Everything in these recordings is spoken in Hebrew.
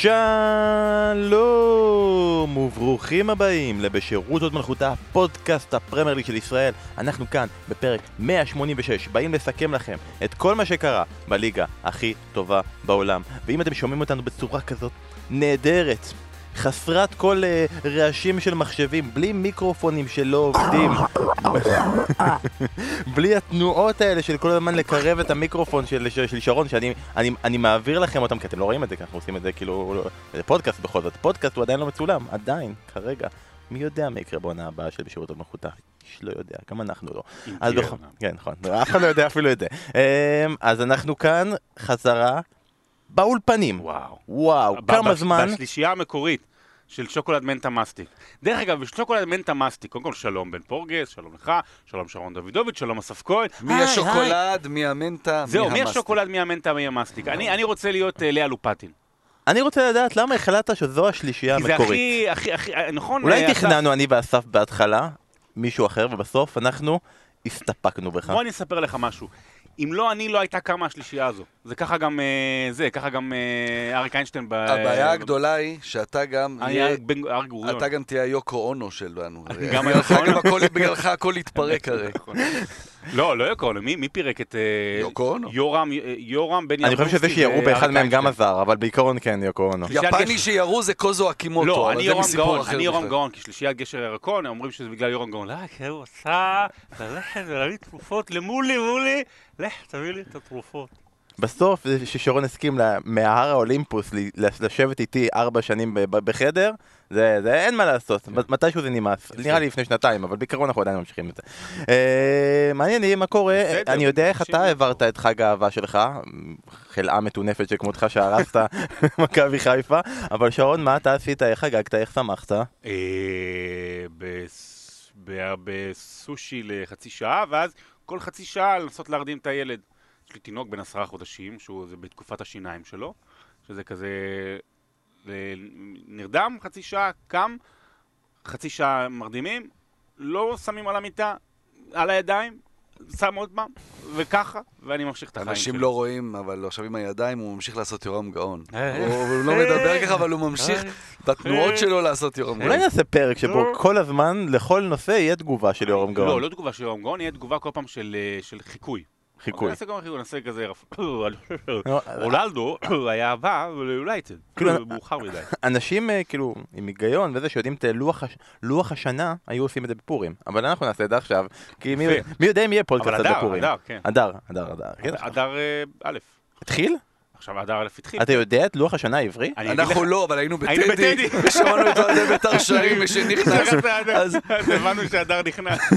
שלום וברוכים הבאים לבשירות עוד מלכותה, פודקאסט הפרמייר ליג של ישראל. אנחנו כאן בפרק 186, באים לסכם לכם את כל מה שקרה בליגה הכי טובה בעולם. ואם אתם שומעים אותנו בצורה כזאת נהדרת, חסרת כל uh, רעשים של מחשבים, בלי מיקרופונים שלא עובדים, בלי התנועות האלה של כל הזמן לקרב את המיקרופון של, של, של שרון, שאני אני, אני מעביר לכם אותם, כי אתם לא רואים את זה, כי אנחנו עושים את זה כאילו, לא, זה פודקאסט בכל זאת, פודקאסט הוא עדיין לא מצולם, עדיין, כרגע. מי יודע מה יקרה בעונה הבאה של בשירות המלכותה? איש לא יודע, גם אנחנו לא. אז בכל... כן, נכון, אף אחד לא יודע אפילו את זה. אמ, אז אנחנו כאן, חזרה. באולפנים. וואו. וואו, כמה זמן. בשלישייה המקורית של שוקולד מנטה מסטיק. דרך אגב, בשוקולד מנטה מסטיק, קודם כל שלום בן פורגס, שלום לך, שלום שרון דוידוביץ', שלום אסף כהן. מי היי, השוקולד, מי המנטה, היי. מי זהו, מי המסטיק. השוקולד, מי המנטה, מי המסטיק. אני אני רוצה להיות אה, לאה לופטין. אני רוצה לדעת למה החלטת שזו השלישייה כי זה המקורית. הכי, הכי, הכי, נכון? אולי אה, אסף? תכננו אני ואסף בהתחלה, מישהו אחר, ובסוף אנחנו הסתפקנו בך. בוא אני אספר לך משהו. אם לא אני, לא הייתה קמה השלישייה הזו. זה ככה גם, אה, זה, ככה גם אה, אריק איינשטיין. ב- הבעיה הגדולה היא שאתה גם. אתה גם תהיה היוקו אונו שלנו. גם היוקו אונו? בגללך הכל יתפרק הרי. לא, לא יוקו אונו, מי מי פירק את... אה, יוקו אונו. יורם, אה, יורם בן אני חושב שזה שירו באחד מהם גם עזר. אבל בעיקרון כן, יוקו אונו. יפני. שירו זה קוזו אקימוטו, לא, אני זה יורם גאון, אני יורם. גאון, כי שלישיית גשר הירקון, הם אומרים שזה בגלל יורם גאון. לא, כי הוא עשה ללכת ולהביא תרופות למולי, מולי, לך תביא לי את התרופות. בסוף, זה ששרון הסכים לה- מההר האולימפוס לשבת איתי ארבע שנים בחדר, זה, זה אין מה לעשות, כן. מתישהו זה נמאס. נראה לי לפני שנתיים, אבל בעיקרון אנחנו עדיין ממשיכים את זה. אה, מעניין לי מה קורה, אני יודע איך אתה. העברת את חג האהבה שלך, חלאה מטונפת שכמותך שהרסת מכבי חיפה, אבל שרון, מה אתה עשית, איך חגגת, איך שמחת? אה, בסושי לחצי שעה, ואז כל חצי שעה לנסות להרדים את הילד. יש לי תינוק בן עשרה חודשים, שהוא זה בתקופת השיניים שלו, שזה כזה... אה, נרדם חצי שעה, קם, חצי שעה מרדימים, לא שמים על המיטה, על הידיים, שם עוד פעם, וככה, ואני ממשיך את החיים אנשים שלי. לא רואים, אבל עכשיו עם הידיים הוא ממשיך לעשות יורם גאון. אה, הוא לא מדבר ככה, אבל הוא ממשיך בתנועות שלו לעשות יורם אולי גאון. נעשה פרק שבו לא. כל הזמן, לכל נושא יהיה תגובה של יורם גאון. לא, לא תגובה של יורם גאון, יהיה תגובה כל פעם של אה, של חיקוי. חיקוי. נעשה גם חיקוי, נעשה כזה... לא, רונלדו היה בא ליונייטד, כאילו, כאילו מאוחר מדי. אנשים אה, כאילו עם היגיון וזה שיודעים את לוח, הש... לוח השנה היו עושים את זה בפורים אבל אנחנו נעשה את זה עכשיו כי מי, יודע אם יהיה אבל פודקאסט אדר, בפורים. אדר, כן. אדר, אדר, אדר. כן. אדר אה, א', התחיל? עכשיו אדר א' התחיל. אתה יודע את לוח השנה העברי? אנחנו לא, אבל היינו היינו בטדי. ושמענו את אוהדי בית"ר שרים שנכנס. אז הבנו שאדר נכנס.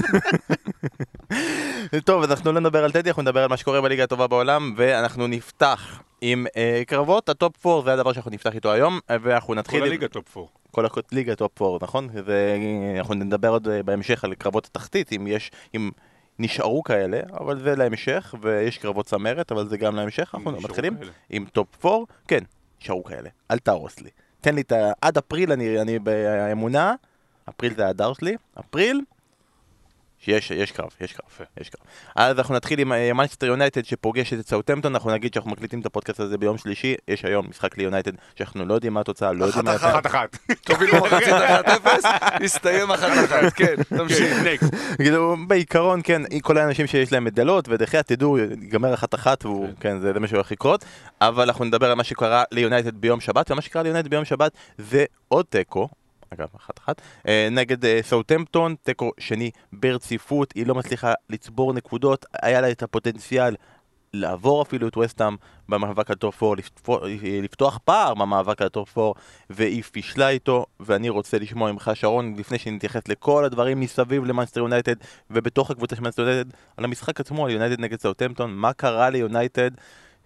טוב אז אנחנו לא נדבר על טדי אנחנו נדבר על מה שקורה בליגה הטובה בעולם ואנחנו נפתח עם אה, קרבות הטופ 4 זה הדבר שאנחנו נפתח איתו היום אה, ואנחנו נתחיל כל הליגה טופ 4. כל הליגה טופ 4 נכון? ואנחנו נדבר עוד אה, בהמשך על קרבות התחתית אם יש אם נשארו כאלה אבל זה להמשך ויש קרבות צמרת אבל זה גם להמשך. אנחנו מתחילים כאלה. עם טופ 4 כן נשארו כאלה. אל תהרוס לי. תן לי את ה... עד אפריל אני, אני באמונה. אפריל זה אדר שלי. אפריל שיש יש קרב, יש קרב, יש קרב. אז אנחנו נתחיל עם מנצ'סטר יונייטד שפוגשת את סאוטמפטון, אנחנו נגיד שאנחנו מקליטים את הפודקאסט הזה ביום שלישי, יש היום משחק ליונייטד שאנחנו לא יודעים מה התוצאה, לא יודעים מה... אחת אחת אחת. תובילו מחצית 1-0, הסתיים 1-1, כן, תמשיך. נקסט. כאילו, בעיקרון, כן, כל האנשים שיש להם מדלות, ודחיה, תדעו, ייגמר אחת אחת, והוא, כן, זה זה מה שהולך לקרות, אבל אנחנו נדבר על מה שקרה ליונייטד ביום שבת, ומה שקרה ליונייטד ביום שבת זה עוד תיקו. אגב, אחת אחת, אה, נגד אה, סאוטמפטון, תיקו שני ברציפות, היא לא מצליחה לצבור נקודות, היה לה את הפוטנציאל לעבור אפילו את וסטאם במאבק על טופ 4, לפתוח, לפתוח פער במאבק על טופ 4, והיא פישלה איתו, ואני רוצה לשמוע ממך שרון, לפני שנתייחס לכל הדברים מסביב למאנסטר יונייטד, ובתוך הקבוצה של מאנסטר יונייטד, על המשחק עצמו, על יונייטד נגד סאוטמפטון, מה קרה ליונייטד,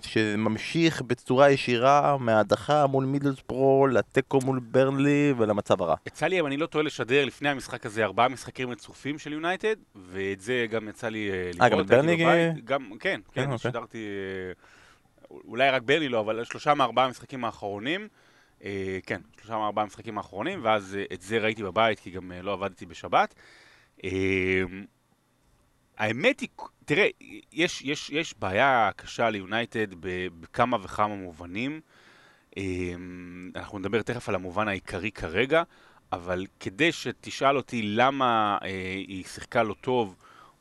שממשיך בצורה ישירה מההדחה מול מידלסברו, לתיקו מול ברנלי ולמצב הרע. יצא לי, אם אני לא טועה, לשדר לפני המשחק הזה ארבעה משחקים רצופים של יונייטד, ואת זה גם יצא לי אה, לראות. גם את? בבית. גם, כן, כן, כן, אוקיי. שידרתי, אה, אולי רק ברני לא, אבל שלושה מארבעה המשחקים האחרונים. אה, כן, שלושה מארבעה המשחקים האחרונים, ואז אה, את זה ראיתי בבית, כי גם אה, לא עבדתי בשבת. אה, האמת היא, תראה, יש, יש, יש בעיה קשה ליונייטד בכמה וכמה מובנים. אמ, אנחנו נדבר תכף על המובן העיקרי כרגע, אבל כדי שתשאל אותי למה אה, היא שיחקה לא טוב,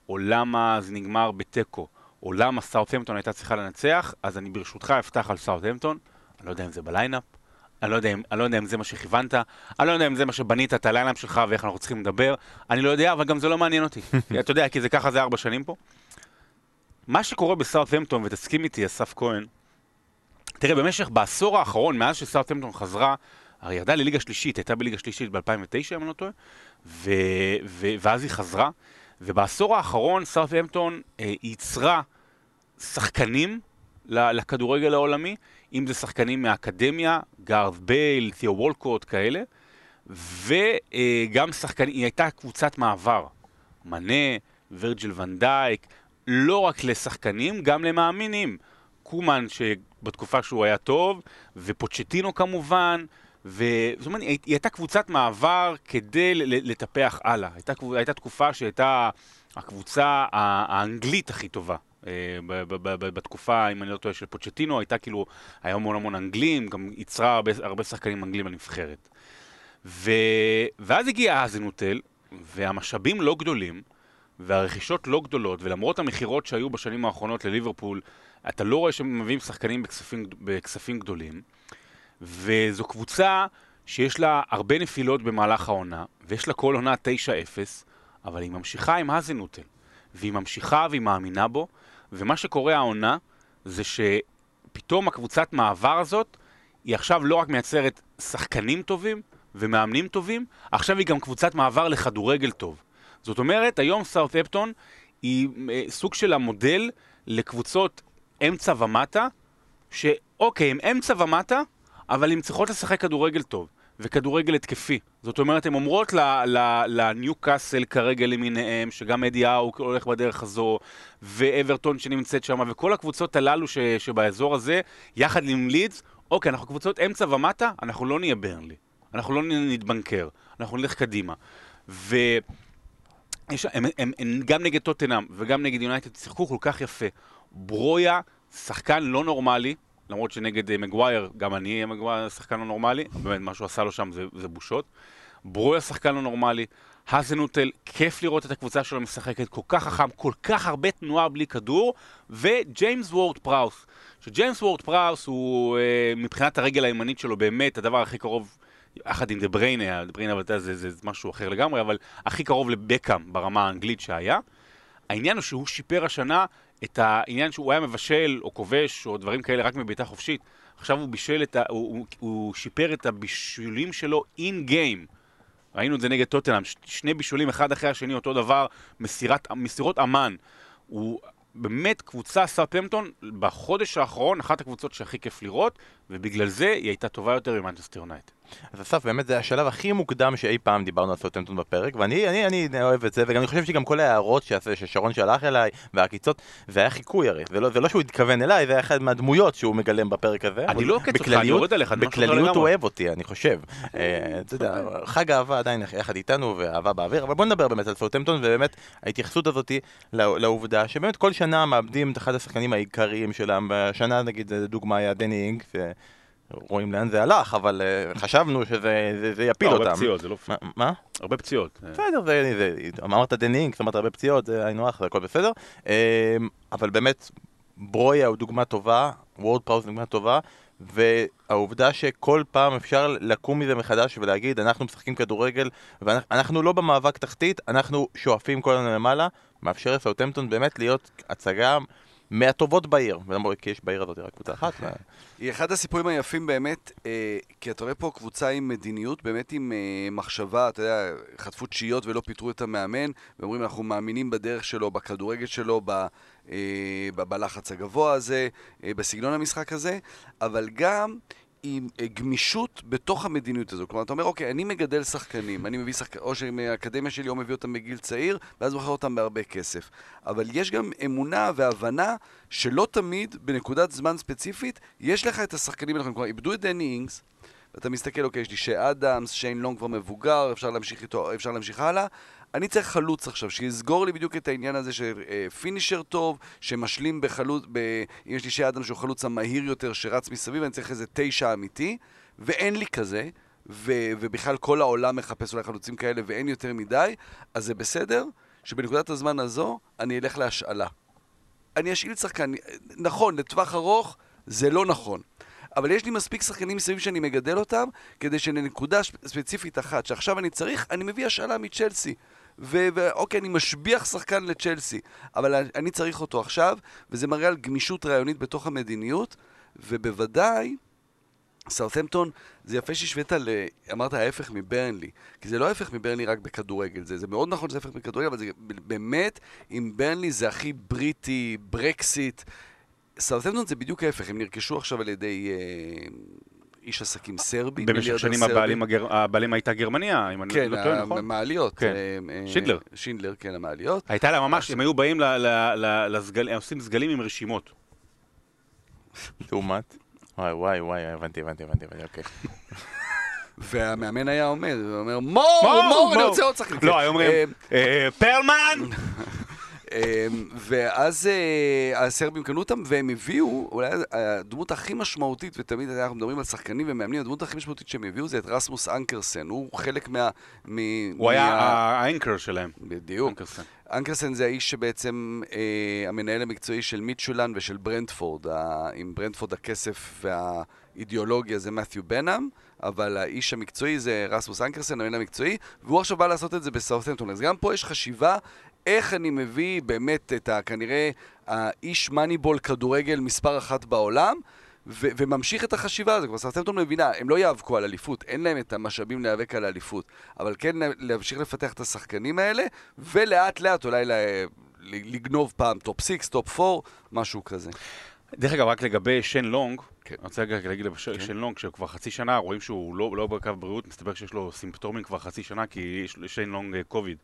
או למה זה נגמר בתיקו, או למה סאוטהמפטון הייתה צריכה לנצח, אז אני ברשותך אפתח על סאוטהמפטון, אני לא יודע אם זה ב line-up, אני לא, יודע אני לא יודע אם זה מה שכיוונת, אני לא יודע אם זה מה שבנית את ה line-up שלך ואיך אנחנו צריכים לדבר, אני לא יודע, אבל גם זה לא מעניין אותי. אתה יודע, כי זה ככה זה ארבע שנים פה. מה שקורה בסאוטהמפטון, ותסכים איתי, אסף כהן, תראה, במשך, בעשור האחרון, מאז שסאוטהמפטון חזרה, הרי ירדה לליגה שלישית, הייתה בליגה שלישית ב-2009, אם אני לא טועה, ו- ו- ואז היא חזרה, ובעשור האחרון סאוטהמפטון אה, ייצרה שחקנים לכדורגל העולמי, אם זה שחקנים מהאקדמיה, גארת' בייל, תיאו וולקוט, כאלה, וגם שחקנים, היא הייתה קבוצת מעבר, מנה, וירג'יל ואן דייק, לא רק לשחקנים, גם למאמנים. קומן, שבתקופה שהוא היה טוב, ופוצ'טינו כמובן, וזאת אומרת, היא הייתה קבוצת מעבר כדי לטפח הלאה. הייתה, הייתה תקופה שהייתה הקבוצה האנגלית הכי טובה. אה, בתקופה, אם אני לא טועה, של פוצ'טינו, הייתה כאילו, היה המון המון אנגלים, גם ייצרה הרבה, הרבה שחקנים אנגלים בנבחרת. ו... ואז הגיע אזנוטל, והמשאבים לא גדולים, והרכישות לא גדולות, ולמרות המכירות שהיו בשנים האחרונות לליברפול, אתה לא רואה שהם מביאים שחקנים בכספים, בכספים גדולים, וזו קבוצה שיש לה הרבה נפילות במהלך העונה, ויש לה כל עונה 9-0, אבל היא ממשיכה עם האזנוטל, והיא ממשיכה והיא מאמינה בו, ומה שקורה העונה זה שפתאום הקבוצת מעבר הזאת, היא עכשיו לא רק מייצרת שחקנים טובים ומאמנים טובים, עכשיו היא גם קבוצת מעבר לכדורגל טוב. זאת אומרת, היום סאוטהפטון היא אה, סוג של המודל לקבוצות אמצע ומטה, שאוקיי, הם אמצע ומטה, אבל הן צריכות לשחק כדורגל טוב, וכדורגל התקפי. זאת אומרת, הן אומרות לניו קאסל כרגע למיניהם, שגם אדי האו הולך בדרך הזו, ואברטון שנמצאת שם, וכל הקבוצות הללו ש, שבאזור הזה, יחד עם לידס, אוקיי, אנחנו קבוצות אמצע ומטה, אנחנו לא נהיה ברנלי. אנחנו לא נתבנקר, אנחנו נלך קדימה. ו... יש, הם, הם, הם גם נגד טוטנאם וגם נגד יונייטד שיחקו כל כך יפה. ברויה, שחקן לא נורמלי, למרות שנגד אה, מגווייר, גם אני אהיה מגווייר שחקן לא נורמלי, באמת מה שהוא עשה לו שם זה, זה בושות. ברויה שחקן לא נורמלי, האזנהוטל, כיף לראות את הקבוצה שלו משחקת, כל כך חכם, כל כך הרבה תנועה בלי כדור, וג'יימס וורד פראוס, שג'יימס וורד פראוס הוא אה, מבחינת הרגל הימנית שלו באמת הדבר הכי קרוב יחד עם דה בריינה, דה בריינה זה, זה, זה משהו אחר לגמרי, אבל הכי קרוב לבקאם ברמה האנגלית שהיה. העניין הוא שהוא שיפר השנה את העניין שהוא היה מבשל או כובש או דברים כאלה רק מבעיטה חופשית. עכשיו הוא בישל את ה... הוא, הוא, הוא שיפר את הבישולים שלו אין גיים. ראינו את זה נגד טוטנאם, שני בישולים אחד אחרי השני אותו דבר, מסירת, מסירות אמן. הוא באמת קבוצה סאוטהמפטון בחודש האחרון, אחת הקבוצות שהכי כיף לראות, ובגלל זה היא הייתה טובה יותר ממנצ'סטר יונייטד. אז אסף, באמת זה השלב הכי מוקדם שאי פעם דיברנו על סאוטהמפטון בפרק, ואני אני, אני אוהב את זה, וגם אני חושב שגם כל ההערות שעשה, ששרון שלח אליי, והעקיצות, זה היה חיקוי הרי, זה לא, זה לא שהוא התכוון אליי, זה היה אחד מהדמויות שהוא מגלם בפרק הזה. אני לא עוקץ אותך, אני יורד עליך, בכלליות הוא אוהב אותי, אני חושב. אה, אתה יודע, חג אהבה עדיין יחד איתנו, ואהבה באוויר, אבל בוא נדבר באמת על סאוטהמפטון, ובאמת ההתייחסות הזאת לעובדה שבאמת כל שנה מאבדים את אחד השחקנים העיקריים שלהם, בשנה נגיד, דוגמה היה דני אינג, רואים לאן זה הלך, אבל uh, חשבנו שזה זה, זה יפיל אותם. הרבה פציעות, זה לא... מה? מה? הרבה פציעות. אה. בסדר, זה, זה, אמרת דנינג, זאת אומרת הרבה פציעות, זה היינו הך, זה הכל בסדר. Uh, אבל באמת, ברויה הוא דוגמה טובה, וורד פראוס דוגמה טובה, והעובדה שכל פעם אפשר לקום מזה מחדש ולהגיד, אנחנו משחקים כדורגל, ואנחנו לא במאבק תחתית, אנחנו שואפים כל הזמן למעלה, מאפשר לסאוטהמפטון באמת להיות הצגה מהטובות בעיר, ולמרות כי יש בעיר הזאת רק קבוצה אחת. היא אחד הסיפורים היפים באמת, אה, כי אתה רואה פה קבוצה עם מדיניות, באמת עם אה, מחשבה, אתה יודע, חטפו תשיעיות ולא פיטרו את המאמן, ואומרים אנחנו מאמינים בדרך שלו, בכדורגל שלו, ב, אה, בלחץ הגבוה הזה, אה, בסגנון המשחק הזה, אבל גם עם אה, גמישות בתוך המדיניות הזו. כלומר, אתה אומר, אוקיי, אני מגדל שחקנים, אני מביא שחקנים, או שהאקדמיה שלי או מביא אותם בגיל צעיר, ואז מוכר אותם בהרבה כסף. אבל יש גם אמונה והבנה שלא תמיד, בנקודת זמן ספציפית, יש לך את השחקנים הנכונים. כלומר, איבדו את דני אינגס, ואתה מסתכל, אוקיי, יש לי שי אדמס, שיין לונג כבר מבוגר, אפשר להמשיך איתו, אפשר להמשיך הלאה. אני צריך חלוץ עכשיו, שיסגור לי בדיוק את העניין הזה של אה, פינישר טוב, שמשלים בחלוץ, ב... אם יש לי שי אדם שהוא חלוץ המהיר יותר, שרץ מסביב, אני צריך איזה תשע אמיתי, ואין לי כזה, ו... ובכלל כל העולם מחפש אולי חלוצים כאלה ואין יותר מדי, אז זה בסדר שבנקודת הזמן הזו אני אלך להשאלה. אני אשאיל שחקן, נכון, לטווח ארוך זה לא נכון. אבל יש לי מספיק שחקנים מסביב שאני מגדל אותם, כדי שלנקודה ספציפית אחת, שעכשיו אני צריך, אני מביא השאלה מצ'לסי. ואוקיי, אני משביח שחקן לצ'לסי, אבל אני צריך אותו עכשיו, וזה מראה על גמישות רעיונית בתוך המדיניות, ובוודאי, סאות'מפטון, זה יפה שהשווית ל... אמרת ההפך מברנלי, כי זה לא ההפך מברנלי רק בכדורגל, זה, זה מאוד נכון שזה ההפך מכדורגל, אבל זה באמת, עם ברנלי זה הכי בריטי, ברקסיט. סאות'מפטון זה בדיוק ההפך, הם נרכשו עכשיו על ידי אה, איש עסקים סרבי. במשך שנים הבעלים, הגר... הבעלים הייתה גרמניה, אם כן, אני לא טועה, נכון? המעליות. כן. אה, אה, שינדלר. שינדלר, כן, המעליות. הייתה לה ממש, הם היו באים ל- ל- ל- לסגל... הם עושים סגלים עם רשימות. לעומת? וואי וואי וואי, הבנתי, הבנתי, הבנתי, הבנתי, אוקיי. והמאמן היה אומר, הוא אומר, מור, מור, אני רוצה עוד שחקן. לא, היו אומרים, "אה, פרלמן! אה, ואז אה, הסרבים קנו אותם, והם הביאו, אולי הדמות הכי משמעותית, ותמיד אנחנו מדברים על שחקנים ומאמנים, הדמות הכי משמעותית שהם הביאו זה את רסמוס אנקרסן, הוא חלק מה... מ- הוא היה האנקר שלהם. בדיוק. אנקרסן. אנקרסן זה האיש שבעצם אה, המנהל המקצועי של מיטשולן ושל ברנדפורד. ה, עם ברנדפורד הכסף והאידיאולוגיה זה מת'יו בנאם, אבל האיש המקצועי זה רסמוס אנקרסן, המנהל המקצועי, והוא עכשיו בא לעשות את זה בסאות'מפטון. אז גם פה יש חשיבה איך אני מביא באמת את ה... כנראה האיש מאניבול כדורגל מספר אחת בעולם. ו- וממשיך את החשיבה הזו, כבר סרטמפטון מבינה, הם לא יאבקו על אליפות, אין להם את המשאבים להיאבק על האליפות, אבל כן להמשיך לפתח את השחקנים האלה, ולאט לאט אולי ל- לגנוב פעם טופ 6, טופ 4, משהו כזה. דרך אגב, רק לגבי שיין לונג, כן. אני רוצה רגע להגיד לשיין לונג, שכבר חצי שנה רואים שהוא לא, לא בקו בריאות, מסתבר שיש לו סימפטומים כבר חצי שנה, כי יש לשיין לונג אה, קוביד.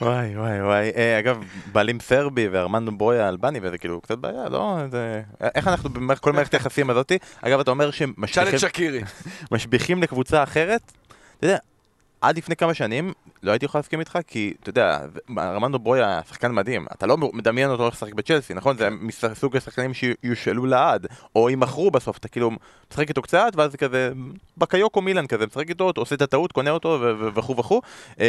וואי וואי וואי. אה, אגב, בעלים סרבי וארמנדו ברויה אלבני, וזה כאילו קצת בעיה, לא? זה... איך אנחנו בכל מערכת היחסים הזאתי? אגב, אתה אומר שמשביחים. משביחים לקבוצה אחרת? אתה יודע, עד לפני כמה שנים לא הייתי יכול להסכים איתך, כי אתה יודע, ארמנדו ברויה היה שחקן מדהים, אתה לא מדמיין אותו הולך לשחק בצ'לסי, נכון? זה מסוג השחקנים שיושאלו לעד, או יימכרו בסוף, אתה כאילו משחק איתו קצת, ואז כזה, בקיוקו מילן כזה, משחק איתו, עושה את הטעות, קונה אותו וכו' וכו', אה,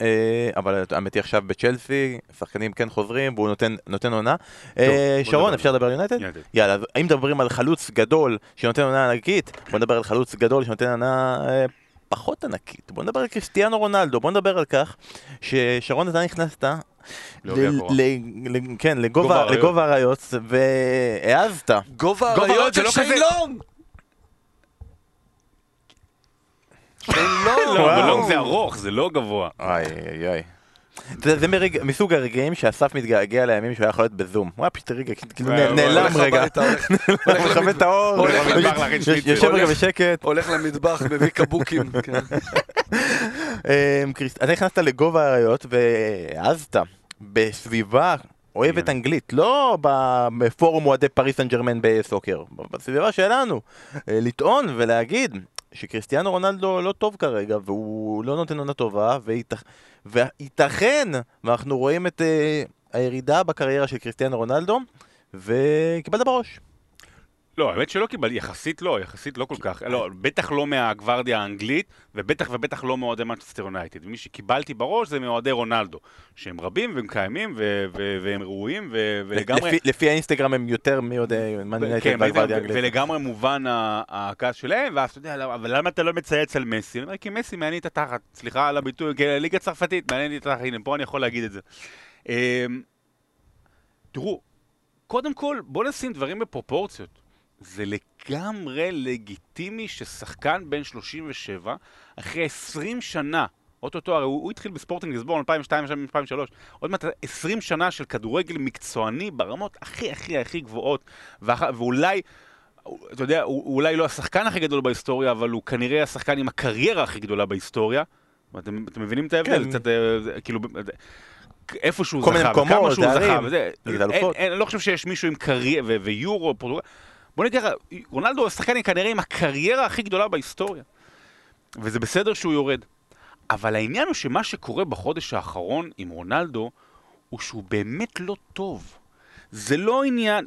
אה, אבל האמת היא עכשיו בצ'לסי, שחקנים כן חוזרים, והוא נותן, עונה. אה, שרון. אפשר לדבר על יונייטד? יאללה, אם מדברים על חלוץ גדול שנותן עונה ענקית, בוא נדבר על חלוץ גדול שנותן עונה אה, פחות ענקית. בוא נדבר על קריסטיאנו רונלדו, בוא נדבר על כך ששרון אתה נכנסת כן, גובה לגובה האריות. והעזת. גובה האריות של לא! שיילונג! לא, לונג זה ארוך, זה לא גבוה. אוי אוי אוי. זה, זה מרג... מסוג הרגעים שאסף מתגעגע לימים שהוא היה יכול להיות בזום. הוא היה פשוט רגע, כאילו נ- נעלם רגע. הוא מכבה את האור, יושב- רגע בשקט. הולך למטבח, מביא קבוקים. כן. אמ, אתה נכנסת לגובה האריות והעזת בסביבה אוהבת כן. אנגלית, לא בפורום אוהדי פריס סן ג'רמן בסוקר, בסביבה שלנו, אה, לטעון ולהגיד שקריסטיאנו רונלדו לא טוב כרגע והוא לא נותן עונה טובה וייתכ... וייתכן ואנחנו רואים את אה, הירידה בקריירה של קריסטיאנו רונלדו וקיבלת בראש. לא, האמת שלא קיבל, יחסית לא, יחסית לא כל כך. לא, בטח לא מהגוורדיה האנגלית, ובטח ובטח לא מאוהדי מנצ'סטר יונייטד. מי שקיבלתי בראש זה מאוהדי רונלדו, שהם רבים והם קיימים והם ראויים ולגמרי... לפי, האינסטגרם הם יותר מאוהדי יונייטד כן, והגוורדיה האנגלית. ולגמרי מובן הכעס שלהם, ואז אתה יודע, אבל למה אתה לא מצייץ על מסי? אני אומר, כי מסי מעניין את התחת, סליחה על הביטוי, כי ליגה צרפתית, מעניין את התחת, הנה, פה אני יכול להגיד את זה. אמ, תראו, קודם כל, בואו נשים דברים בפרופורציות. זה לגמרי לגיטימי ששחקן בן 37, אחרי 20 שנה, אוטוטו, הרי הוא, הוא התחיל בספורטינג ליסבון 2002-2003, עוד מעט 20 שנה של כדורגל מקצועני ברמות הכי הכי הכי גבוהות, ואח, ואולי, אתה יודע, הוא, הוא אולי לא השחקן הכי גדול בהיסטוריה, אבל הוא כנראה השחקן עם הקריירה הכי גדולה בהיסטוריה. אתם, אתם מבינים את ההבדל? כן. קצת, אה, כאילו, איפה שהוא זכה, וכמה שהוא זכה, וזה, אין. אין, אני לא חושב שיש מישהו עם קריירה, ויורו, פורטוגל, בוא נגיד ככה, רונלדו הוא השחקן כנראה עם הקריירה הכי גדולה בהיסטוריה. וזה בסדר שהוא יורד. אבל העניין הוא שמה שקורה בחודש האחרון עם רונלדו, הוא שהוא באמת לא טוב. זה לא עניין,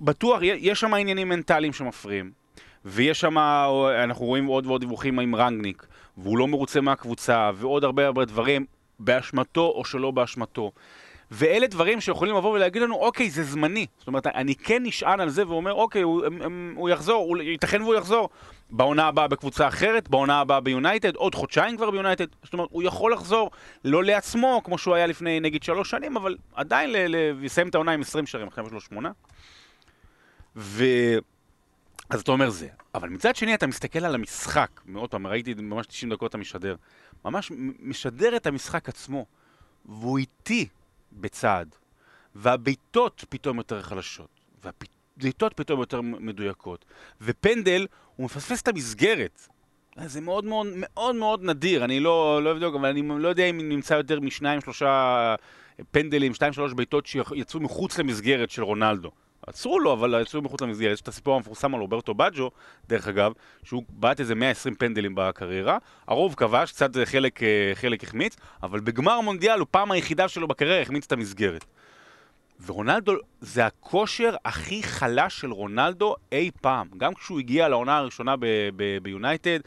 בטוח, יש שם עניינים מנטליים שמפריעים. ויש שם, אנחנו רואים עוד ועוד דיווחים עם רנגניק, והוא לא מרוצה מהקבוצה, ועוד הרבה הרבה דברים, באשמתו או שלא באשמתו. ואלה דברים שיכולים לבוא ולהגיד לנו, אוקיי, זה זמני. זאת אומרת, אני כן נשען על זה ואומר, אוקיי, הוא, הוא יחזור, הוא, ייתכן והוא יחזור. בעונה הבאה בקבוצה אחרת, בעונה הבאה ביונייטד, עוד חודשיים כבר ביונייטד. זאת אומרת, הוא יכול לחזור, לא לעצמו, כמו שהוא היה לפני נגיד שלוש שנים, אבל עדיין לסיים את העונה עם 20 שערים, עכשיו יש לו שמונה. ו... אז אתה אומר זה. אבל מצד שני אתה מסתכל על המשחק, עוד פעם, ראיתי ממש 90 דקות אתה משדר. ממש משדר את המשחק עצמו, והוא איטי בצעד, והבעיטות פתאום יותר חלשות, והבעיטות פתאום יותר מדויקות, ופנדל, הוא מפספס את המסגרת. זה מאוד מאוד מאוד מאוד נדיר, אני לא, לא אבדוק, אבל אני לא יודע אם נמצא יותר משניים, שלושה פנדלים, שתיים, שלוש בעיטות שיצאו מחוץ למסגרת של רונלדו. עצרו לו, אבל יצאו מחוץ למסגרת. יש את הסיפור המפורסם על רוברטו בג'ו, דרך אגב, שהוא בעט איזה 120 פנדלים בקריירה. הרוב כבש, קצת חלק, אה, חלק החמיץ, אבל בגמר המונדיאל הוא פעם היחידה שלו בקריירה החמיץ את המסגרת. ורונלדו, זה הכושר הכי חלש של רונלדו אי פעם. גם כשהוא הגיע לעונה הראשונה ביונייטד,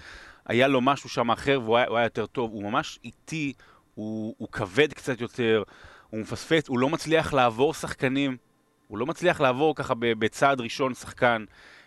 היה לו משהו שם אחר והוא היה, היה יותר טוב. הוא ממש איטי, הוא, הוא כבד קצת יותר, הוא מפספס, הוא לא מצליח לעבור שחקנים. הוא לא מצליח לעבור ככה בצעד ראשון שחקן,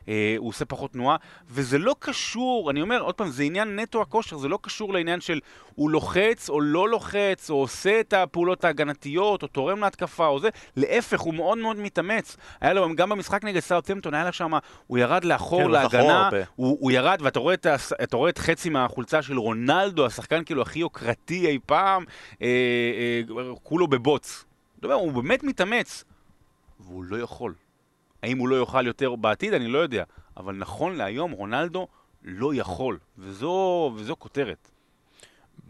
אה, הוא עושה פחות תנועה, וזה לא קשור, אני אומר, עוד פעם, זה עניין נטו הכושר, זה לא קשור לעניין של הוא לוחץ או לא לוחץ, או עושה את הפעולות ההגנתיות, או תורם להתקפה, או זה, להפך, הוא מאוד מאוד מתאמץ. היה לו, גם במשחק נגד סאוטהמפטון, היה לו שם, הוא ירד לאחור כן, להגנה, הוא, הוא ירד, ואתה רואה את, אתה רואה את חצי מהחולצה של רונלדו, השחקן כאילו הכי יוקרתי אי פעם, אה, אה, כולו בבוץ. הוא באמת מתאמץ. והוא לא יכול. האם הוא לא יוכל יותר בעתיד? אני לא יודע. אבל נכון להיום, רונלדו לא יכול, וזו, וזו כותרת.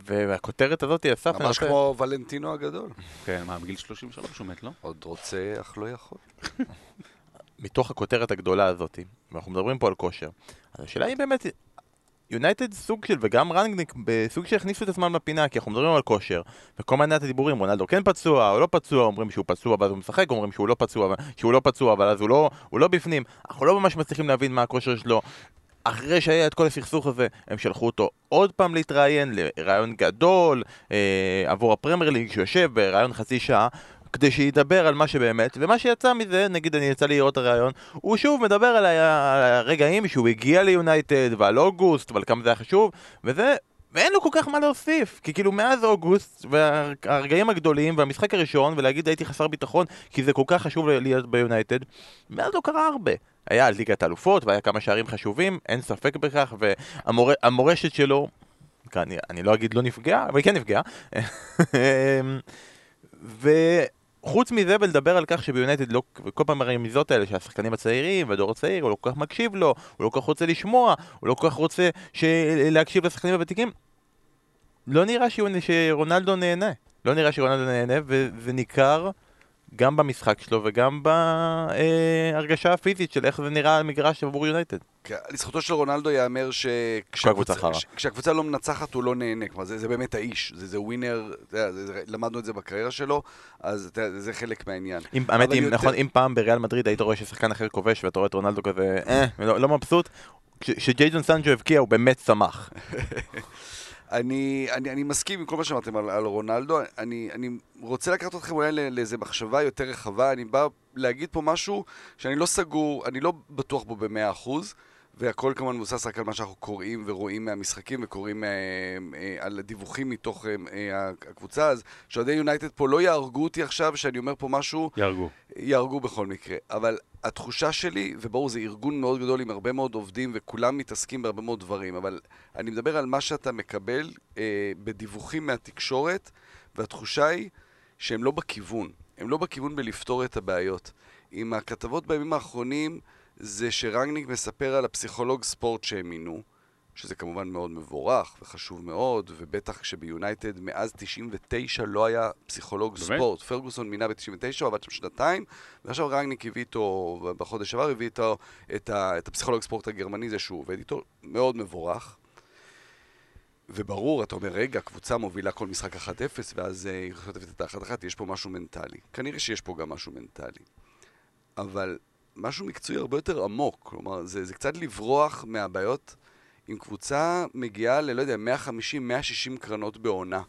והכותרת הזאת היא אסף... ממש כמו ולנטינו הגדול. כן, מה, בגיל 33 הוא מת, לא? עוד רוצה, אך לא יכול. מתוך הכותרת הגדולה הזאת, ואנחנו מדברים פה על כושר, אז השאלה היא באמת, יונייטד סוג של, וגם רנגניק, בסוג שהכניסו את הזמן בפינה, כי אנחנו מדברים על כושר, וכל מיני הדיבורים, רונלדו כן פצוע או לא פצוע, אומרים שהוא פצוע ואז הוא משחק, אומרים שהוא לא פצוע, שהוא לא פצוע, אבל אז הוא לא, הוא לא בפנים, אנחנו לא ממש מצליחים להבין מה הכושר שלו. אחרי שהיה את כל הסכסוך הזה, הם שלחו אותו עוד פעם להתראיין לראיון גדול אה, עבור הפרמייר ליג שיושב בראיון חצי שעה כדי שידבר על מה שבאמת, ומה שיצא מזה, נגיד אני יצא לי לראות את הראיון, הוא שוב מדבר על הרגעים שהוא הגיע ליונייטד ועל אוגוסט ועל כמה זה היה חשוב, וזה, ואין לו כל כך מה להוסיף, כי כאילו מאז אוגוסט והרגעים הגדולים והמשחק הראשון ולהגיד הייתי חסר ביטחון כי זה כל כך חשוב להיות ביונייטד, מאז לא קרה הרבה. היה ליגת האלופות והיה כמה שערים חשובים, אין ספק בכך, והמורשת שלו, אני, אני לא אגיד לא נפגעה, אבל היא כן נפגעה. ו... חוץ מזה ולדבר על כך שביונייטד לא, כל פעם הרמיזות האלה שהשחקנים הצעירים והדור הצעיר הוא לא כל כך מקשיב לו, הוא לא כל כך רוצה לשמוע, הוא לא כל כך רוצה ש... להקשיב לשחקנים הוותיקים לא נראה שרונלדו נהנה, לא נראה שרונלדו נהנה וזה ניכר גם במשחק שלו וגם בהרגשה הפיזית של איך זה נראה על מגרש עבור יונייטד. כן, לזכותו של רונלדו ייאמר שכשהקבוצה לא מנצחת הוא לא נהנה, כלומר זה, זה באמת האיש, זה, זה ווינר, זה, זה, זה, למדנו את זה בקריירה שלו, אז זה, זה חלק מהעניין. אם, האמת, אם, יותר... נכון, אם פעם בריאל מדריד היית רואה ששחקן אחר כובש ואתה רואה את רונלדו כזה, אה, לא, לא מבסוט, כשג'יידון סנג'ו הבקיע הוא באמת שמח. אני, אני, אני מסכים עם כל מה שאמרתם על, על רונלדו, אני, אני רוצה לקחת אתכם אולי לאיזה מחשבה יותר רחבה, אני בא להגיד פה משהו שאני לא סגור, אני לא בטוח בו במאה אחוז, והכל כמובן מבוסס רק על מה שאנחנו קוראים ורואים מהמשחקים וקוראים אה, אה, על דיווחים מתוך אה, אה, הקבוצה, אז שאוהדי יונייטד פה לא יהרגו אותי עכשיו שאני אומר פה משהו... יהרגו. יהרגו בכל מקרה, אבל התחושה שלי, וברור זה ארגון מאוד גדול עם הרבה מאוד עובדים וכולם מתעסקים בהרבה מאוד דברים, אבל אני מדבר על מה שאתה מקבל אה, בדיווחים מהתקשורת, והתחושה היא שהם לא בכיוון, הם לא בכיוון בלפתור את הבעיות. עם הכתבות בימים האחרונים זה שרנגניק מספר על הפסיכולוג ספורט שהם מינו, שזה כמובן מאוד מבורך וחשוב מאוד, ובטח כשביונייטד מאז 99 לא היה פסיכולוג באמת? ספורט. פרגוסון מינה ב-99, הוא עבד שם שנתיים, ועכשיו רנגניק הביא איתו, בחודש שעבר הביא איתו את, ה, את הפסיכולוג ספורט הגרמני, זה שהוא עובד איתו, מאוד מבורך. וברור, אתה אומר, רגע, קבוצה מובילה כל משחק 1-0, ואז אה, היא חוטפת את ה-1-1, יש פה משהו מנטלי. כנראה שיש פה גם משהו מנטלי. אבל משהו מקצועי הרבה יותר עמוק. כלומר, זה, זה קצת לברוח מהבעיות. אם קבוצה מגיעה ל, לא יודע, 150-160 קרנות בעונה,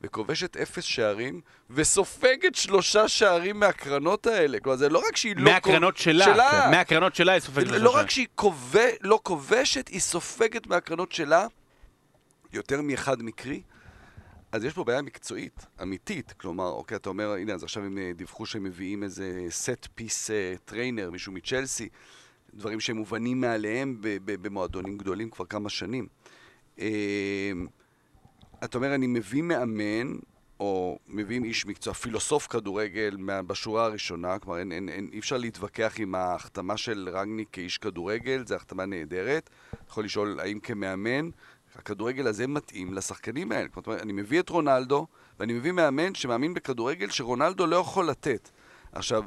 וכובשת אפס שערים, וסופגת שלושה שערים מהקרנות האלה. כלומר, זה לא רק שהיא לא... מהקרנות כוב- שלה, שלה. כן, מהקרנות שלה היא סופגת לא שלושה. רק שהיא כובש, לא כובשת, היא סופגת מהקרנות שלה יותר מאחד מקרי. אז יש פה בעיה מקצועית, אמיתית. כלומר, אוקיי, אתה אומר, הנה, אז עכשיו הם אה, דיווחו שהם מביאים איזה סט פיס trainer, מישהו מצ'לסי, דברים שהם מובנים מאליהם במועדונים גדולים כבר כמה שנים. אה, אתה אומר, אני מביא מאמן, או מביאים איש מקצוע, פילוסוף כדורגל בשורה הראשונה, כלומר, אין, אין, אין, אי אפשר להתווכח עם ההחתמה של רנגניק כאיש כדורגל, זו החתמה נהדרת. יכול לשאול האם כמאמן, הכדורגל הזה מתאים לשחקנים האלה. כלומר, אני מביא את רונלדו, ואני מביא מאמן שמאמין בכדורגל שרונלדו לא יכול לתת. עכשיו,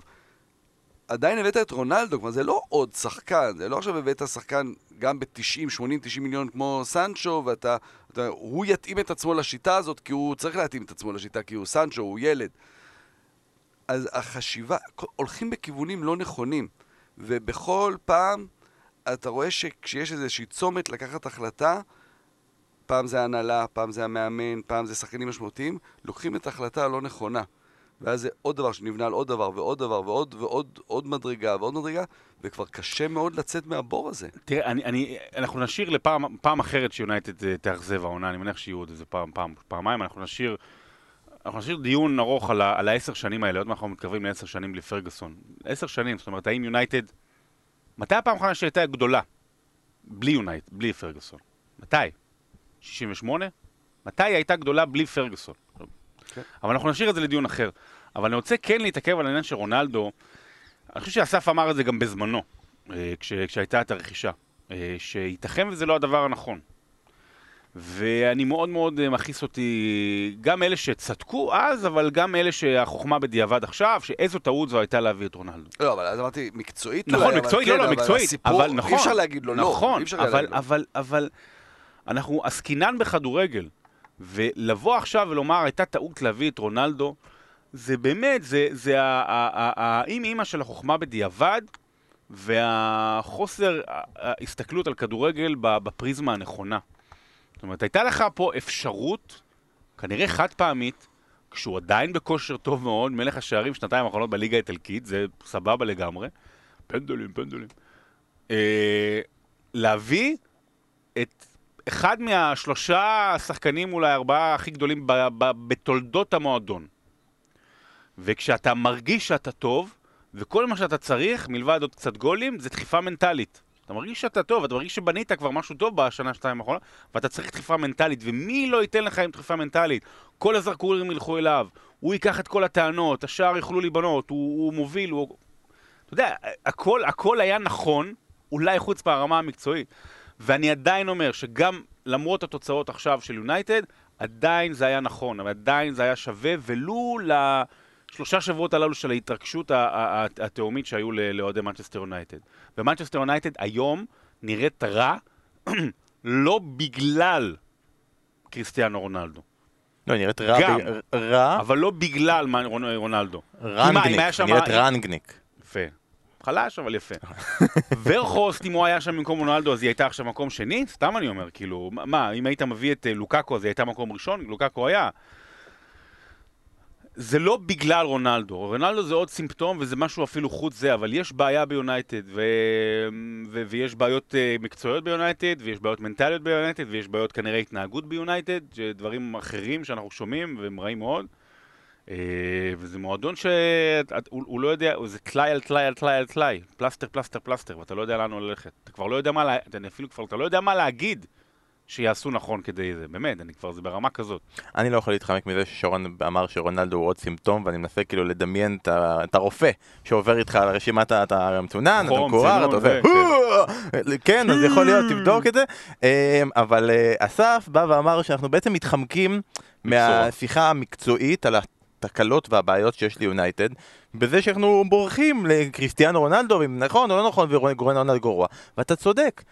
עדיין הבאת את רונלדו, כלומר זה לא עוד שחקן, זה לא עכשיו הבאת שחקן גם ב-90, 80, 90 מיליון כמו סנצ'ו, ואתה, אתה, הוא יתאים את עצמו לשיטה הזאת, כי הוא צריך להתאים את עצמו לשיטה, כי הוא סנצ'ו, הוא ילד. אז החשיבה, הולכים בכיוונים לא נכונים, ובכל פעם אתה רואה שכשיש איזושהי צומת לקחת החלטה, פעם זה ההנהלה, פעם זה המאמן, פעם זה שחקנים משמעותיים, לוקחים את ההחלטה הלא נכונה. ואז זה עוד דבר שנבנה על עוד דבר ועוד דבר ועוד ועוד עוד מדרגה ועוד מדרגה, וכבר קשה מאוד לצאת מהבור הזה. תראה, אני, אני, אנחנו נשאיר לפעם פעם אחרת שיונייטד אה, תאכזב העונה, אני מניח שיהיו עוד איזה פעם, פעם, פעמיים, אנחנו נשאיר, אנחנו נשאיר דיון ארוך על, על העשר שנים האלה, עוד מעט אנחנו מתקרבים לעשר שנים בלי פרגוסון. עשר שנים, זאת אומרת, האם יונייטד, מתי הפעם האחרונה שהייתה גדולה? בלי יונייטד, בלי פרגוסון. מתי? 68? מתי היא הייתה גדולה בלי פרגוסון? כן. אבל אנחנו נשאיר את זה לדיון אחר. אבל אני רוצה כן להתעכב על העניין של רונלדו, אני חושב שאסף אמר את זה גם בזמנו, אה, כש, כשהייתה את הרכישה, אה, שייתכן וזה לא הדבר הנכון. ואני מאוד מאוד אה, מכעיס אותי, גם אלה שצדקו אז, אבל גם אלה שהחוכמה בדיעבד עכשיו, שאיזו טעות זו הייתה להביא את רונלדו. לא, אבל אז אמרתי, מקצועית נכון, אולי, אבל מקצועית, כן, לא, לא, אבל מקצועית, הסיפור, אבל נכון. אי אפשר להגיד לו לא. נכון, אי אפשר אבל, להגיד לו. אבל, אבל, אנחנו עסקינן בכדורגל, ולבוא עכשיו ולומר, הייתה טעות להביא את רונלדו, זה באמת, זה, זה האם אימא של החוכמה בדיעבד, והחוסר ההסתכלות על כדורגל בפריזמה הנכונה. זאת אומרת, הייתה לך פה אפשרות, כנראה חד פעמית, כשהוא עדיין בכושר טוב מאוד, מלך השערים שנתיים האחרונות בליגה האיטלקית, זה סבבה לגמרי. פנדלים, פנדלים. אה, להביא את אחד מהשלושה השחקנים, אולי ארבעה הכי גדולים ב- ב- בתולדות המועדון. וכשאתה מרגיש שאתה טוב, וכל מה שאתה צריך, מלבד עוד קצת גולים, זה דחיפה מנטלית. אתה מרגיש שאתה טוב, אתה מרגיש שבנית כבר משהו טוב בשנה, שתיים האחרונות, ואתה צריך דחיפה מנטלית, ומי לא ייתן לך עם דחיפה מנטלית? כל הזרקורים ילכו אליו, הוא ייקח את כל הטענות, השאר יוכלו להיבנות, הוא, הוא מוביל, הוא... אתה יודע, הכל, הכל היה נכון, אולי חוץ מהרמה המקצועית. ואני עדיין אומר שגם למרות התוצאות עכשיו של יונייטד, עדיין זה היה נכון, אבל עדיין זה היה שווה, ולו לשלושה שבועות הללו של ההתרגשות התהומית שהיו לאוהדי מנצ'סטר יונייטד. ומנצ'סטר יונייטד היום נראית רע, לא בגלל קריסטיאנו רונלדו, לא, היא נראית רע, גם. ב- רע, אבל לא בגלל רונלדו. רנגניק, היא נראית רנגניק. יפה. חלש, אבל יפה. ורכוסט, אם הוא היה שם במקום רונלדו, אז היא הייתה עכשיו מקום שני? סתם אני אומר, כאילו, מה, אם היית מביא את אה, לוקאקו, אז היא הייתה מקום ראשון? לוקאקו היה. זה לא בגלל רונלדו, רונלדו זה עוד סימפטום וזה משהו אפילו חוץ זה, אבל יש בעיה ביונייטד, ו... ו... ויש בעיות uh, מקצועיות ביונייטד, ויש בעיות מנטליות ביונייטד, ויש בעיות כנראה התנהגות ביונייטד, דברים אחרים שאנחנו שומעים והם רעים מאוד. Uh, וזה מועדון שהוא הוא לא יודע, זה טלאי על טלאי על טלאי על טלאי, פלסטר, פלסטר, פלסטר, ואתה לא יודע לאן ללכת. אתה כבר לא יודע מה. אתה אפילו כבר, אתה לא יודע מה להגיד שיעשו נכון כדי זה, באמת, אני כבר, זה ברמה כזאת. אני לא יכול להתחמק מזה ששרון אמר שרונלדו הוא עוד סימפטום, ואני מנסה כאילו לדמיין את הרופא שעובר איתך על רשימת ה- אתה מצונן, אתה מקורר, אתה זה, כן, אז יכול להיות, תבדוק את זה. אמ, אבל אה, אסף בא ואמר שאנחנו בעצם מתחמקים מהשיחה המקצועית על התקלות והבעיות שיש ליונייטד, בזה שאנחנו בורחים לקריסטיאנו רונלדו, ואם נכון או לא נכון, ורונלדו גרוע. ואתה צודק.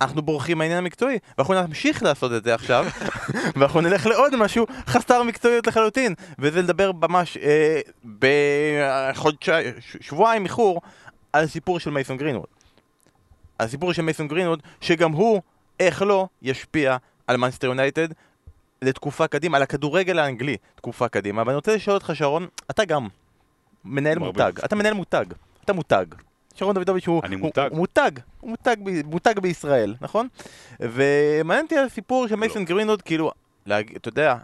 אנחנו בורחים מהעניין המקצועי, ואנחנו נמשיך לעשות את זה עכשיו, ואנחנו נלך לעוד משהו חסר מקצועיות לחלוטין, וזה לדבר ממש אה, בחודשיים, שבועיים איחור, על הסיפור של מייסון גרינווד. הסיפור של מייסון גרינווד, שגם הוא, איך לא, ישפיע על מנסטר יונייטד לתקופה קדימה, על הכדורגל האנגלי תקופה קדימה. ואני רוצה לשאול אותך, שרון, אתה גם מנהל. מותג, אתה מנהל מותג, אתה מותג. שרון דוידוביץ' הוא, הוא, מותג. הוא מותג, הוא מותג, מותג בישראל, נכון? ומעניין אותי הסיפור של מייסון גרינווד, כאילו, להג... אתה יודע,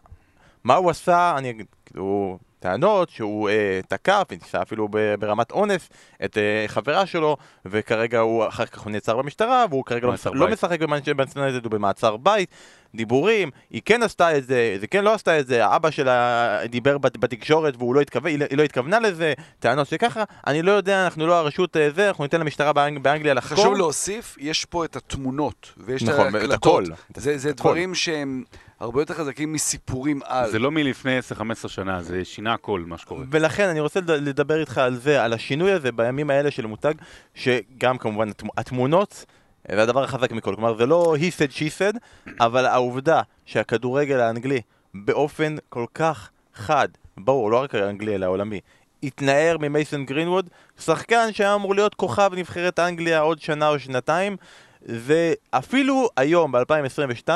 מה הוא עשה, אני אגיד, כאילו, טענות שהוא אה, תקף, ניסה אפילו ברמת אונס את אה, חברה שלו, וכרגע הוא, אחר כך הוא נעצר במשטרה, והוא כרגע לא, לא. משחק במנצ'סטר יונייטד, הוא במעצר בית, דיבורים, היא כן עשתה את זה, זה כן לא עשתה את זה, האבא שלה דיבר בת- בתקשורת והוא לא התכוון, היא לא- היא לא התכוונה לזה, טענות שככה, אני לא יודע, אנחנו לא הרשות אה, זה, אנחנו ניתן למשטרה באנג, באנגליה לחקור. חשוב להוסיף, יש פה את התמונות, ויש נכון, את ההקלטות. הכל. זה, זה את הכל. דברים שהם הרבה יותר חזקים מסיפורים על. זה לא מלפני 10-15 שנה, זה שינה הכל מה שקורה. ולכן אני רוצה לד- לדבר איתך על זה, על השינוי הזה בימים האלה של מותג, שגם כמובן התמ- התמונות, זה הדבר החזק מכל, כלומר זה לא he said she said, אבל העובדה שהכדורגל האנגלי באופן כל כך חד, ברור, לא רק האנגלי אלא העולמי, התנער ממייסון גרינווד, שחקן שהיה אמור להיות כוכב נבחרת אנגליה עוד שנה או שנתיים, ואפילו היום, ב-2022,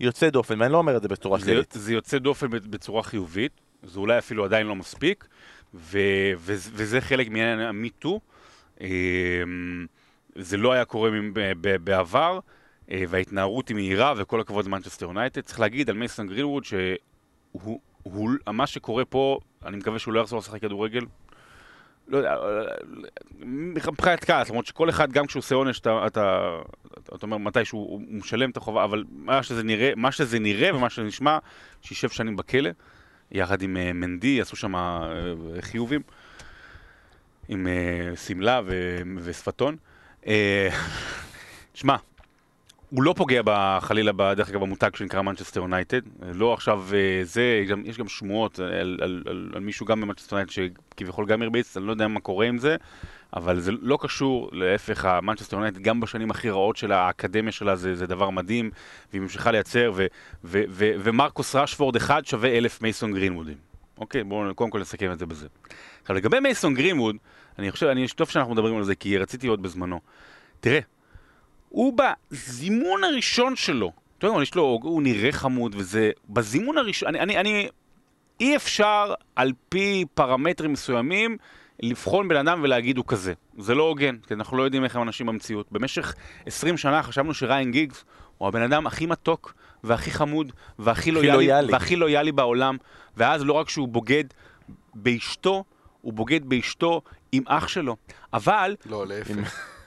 יוצא דופן, ואני לא אומר את זה בצורה שלילית. זה יוצא דופן בצורה חיובית, זה אולי אפילו עדיין לא מספיק, ו, ו, וזה חלק מעניין המיטו. זה לא היה קורה בעבר, אה, וההתנערות היא מהירה, וכל הכבוד למנצ'סטר יונייטד. צריך להגיד על מייסון גרינווד שהוא, הוא, מה שקורה פה, אני מקווה שהוא לא יחזור לשחק כדורגל. לא יודע, מבחינת כעס, למרות שכל אחד, גם כשהוא עושה עונש, אתה, אתה, אתה, אתה אומר מתי שהוא הוא משלם את החובה, אבל מה שזה נראה, מה שזה נראה ומה שנשמע, שישב שנים בכלא, יחד עם אה, מנדי, עשו שם אה, חיובים, עם אה, שמלה ושפתון. שמע, הוא לא פוגע חלילה, דרך אגב, במותג שנקרא מנצ'סטר יונייטד. לא עכשיו אה, זה, יש גם שמועות על, על, על, על מישהו גם במנצ'סטר יונייטד שכביכול גם הרביץ, אני לא יודע מה קורה עם זה, אבל זה לא קשור, להפך, המנצ'סטר יונייטד גם בשנים הכי רעות של האקדמיה שלה זה, זה דבר מדהים, והיא ממשיכה לייצר, ו, ו, ו, ומרקוס רשפורד אחד שווה אלף מייסון גרינוודים. אוקיי, בואו קודם כל נסכם את זה בזה. עכשיו לגבי מייסון גרינווד, אני חושב, אני טוב שאנחנו מדברים על זה, כי רציתי עוד בזמנו. תראה, הוא בזימון הראשון שלו, אתה יודע, יש לו, הוא נראה חמוד וזה, בזימון הראשון, אני, אני, אני, אי אפשר על פי פרמטרים מסוימים לבחון בן אדם ולהגיד הוא כזה. זה לא הוגן, כי אנחנו לא יודעים איך הם אנשים במציאות. במשך 20 שנה חשבנו שריין גיגס הוא הבן אדם הכי מתוק והכי חמוד והכי לויאלי, לויאלי. והכי לויאלי בעולם, ואז לא רק שהוא בוגד באשתו, הוא בוגד באשתו עם אח שלו. אבל לא, להפך.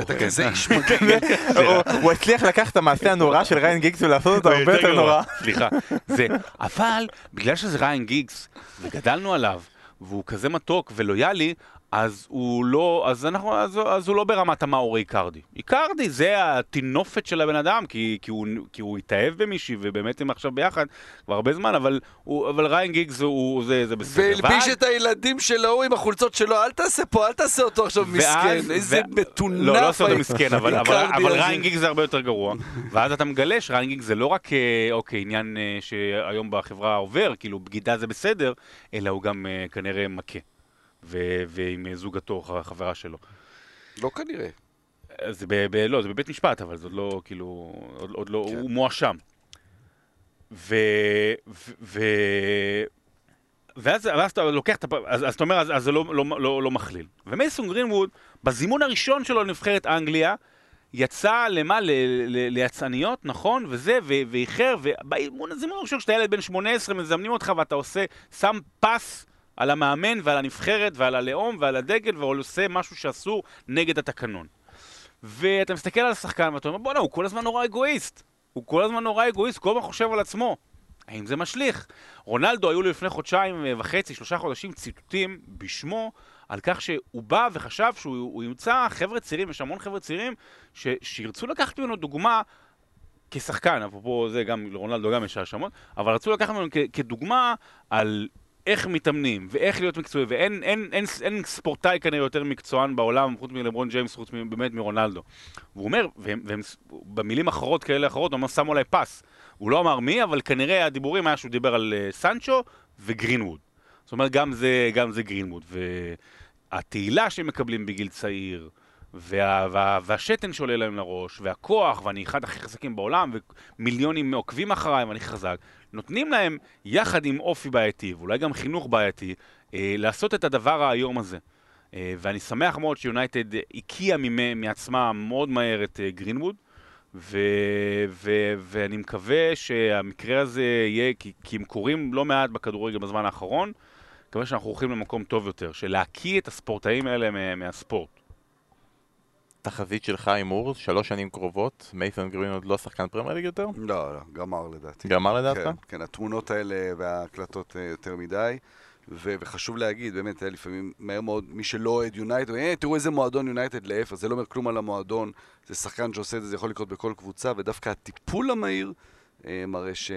אתה כן. כזה איש מגעיל. הוא- הוא הצליח לקחת את המעשה הנורא של ריין גיגס ולעשות אותו הרבה יותר. נורא. סליחה. זה, אבל בגלל שזה ריין גיגס, וגדלנו עליו, והוא כזה מתוק ולויאלי, אז הוא לא, אז אנחנו, אז, אז הוא לא ברמת המאורי איקרדי. איקרדי זה הטינופת של הבן אדם, כי, כי, הוא, כי הוא התאהב במישהי, ובאמת הם עכשיו ביחד כבר הרבה זמן, אבל, הוא, אבל ריין גיגס הוא, זה, זה בסדר. והלביש את הילדים של ההוא עם החולצות שלו, אל תעשה פה, אל תעשה אותו עכשיו ואז- מסכן. איזה ו- מטונף. לא, לא עושה אותו מסכן, אבל, אבל, אבל. ריין גיגס זה הרבה יותר גרוע. ואז אתה מגלה שריין גיגס זה לא רק, אה, אוקיי, עניין אה, שהיום בחברה עובר, כאילו בגידה זה בסדר, אלא הוא גם אה, כנראה מכה. ו- ועם זוגתו, ח- חברה שלו. לא כנראה. זה ב- ב- לא, זה בבית משפט, אבל זה עוד לא, כאילו, עוד, עוד לא, כן. הוא מואשם. ו... ו... ו... ואז, ואז אתה לוקח את הפ... אז, אז אתה אומר, אז, אז זה לא, לא, לא, לא מכליל. ומייסון גרינווד, בזימון הראשון שלו לנבחרת אנגליה, יצא למה? ל, ל, ליצאניות, נכון? וזה, ו, ואיחר, ובזימון הראשון שאתה ילד בן 18, מזמנים אותך ואתה עושה, שם פס על המאמן ועל הנבחרת ועל הלאום ועל הדגל, ועושה משהו שאסור נגד התקנון. ואתה מסתכל על השחקן ואתה אומר, בואנה, הוא כל הזמן נורא אגואיסט. הוא כל הזמן נורא אגואיסט, כל הזמן חושב על עצמו. האם זה משליך? רונלדו, היו לו לפני חודשיים וחצי, שלושה חודשים, ציטוטים בשמו, על כך שהוא בא וחשב שהוא הוא ימצא חבר'ה צעירים, יש המון חבר'ה צעירים, ש, שירצו לקחת ממנו דוגמה כשחקן, אפרופו זה, גם לרונלדו גם יש האשמות, אבל רצו לקחת ממנו כ, כדוגמה על איך מתאמנים, ואיך להיות מקצועי, ואין אין, אין, אין ספורטאי כנראה יותר מקצוען בעולם, חוץ מלברון ג'יימס, חוץ באמת מרונלדו. והוא אומר, והם, והם במילים אחרות כאלה אחרות, הוא אמר, שמו עליי פס. הוא לא אמר מי, אבל כנראה הדיבורים היה שהוא דיבר על uh, סנצ'ו וגרינווד. זאת אומרת, גם זה, גם זה גרינווד. והתהילה שהם מקבלים בגיל צעיר, וה, וה, והשתן שעולה להם לראש, והכוח, ואני אחד הכי חזקים בעולם, ומיליונים עוקבים אחריי, ואני חזק, נותנים להם, יחד עם אופי בעייתי, ואולי גם חינוך בעייתי, אה, לעשות את הדבר האיום הזה. אה, ואני שמח מאוד שיונייטד הקיאה מעצמה מאוד מהר את אה, גרינווד, ו, ו, ואני מקווה שהמקרה הזה יהיה, כי, כי הם קורים לא מעט בכדורגל בזמן האחרון, מקווה שאנחנו הולכים למקום טוב יותר, של להקיא את הספורטאים האלה מהספורט. תחזית שלך הימור, שלוש שנים קרובות, מייסון גרינווד לא שחקן פרמייר יותר? לא, לא, גמר לדעתי. גמר לדעתך? כן, כן, התמונות האלה וההקלטות אה, יותר מדי. ו- וחשוב להגיד, באמת, אה, לפעמים מהר מאוד, מי שלא אוהד יונייטד, אה, תראו איזה מועדון יונייטד להפך, זה לא אומר כלום על המועדון, זה שחקן שעושה את זה, זה יכול לקרות בכל קבוצה, ודווקא הטיפול המהיר מראה ש...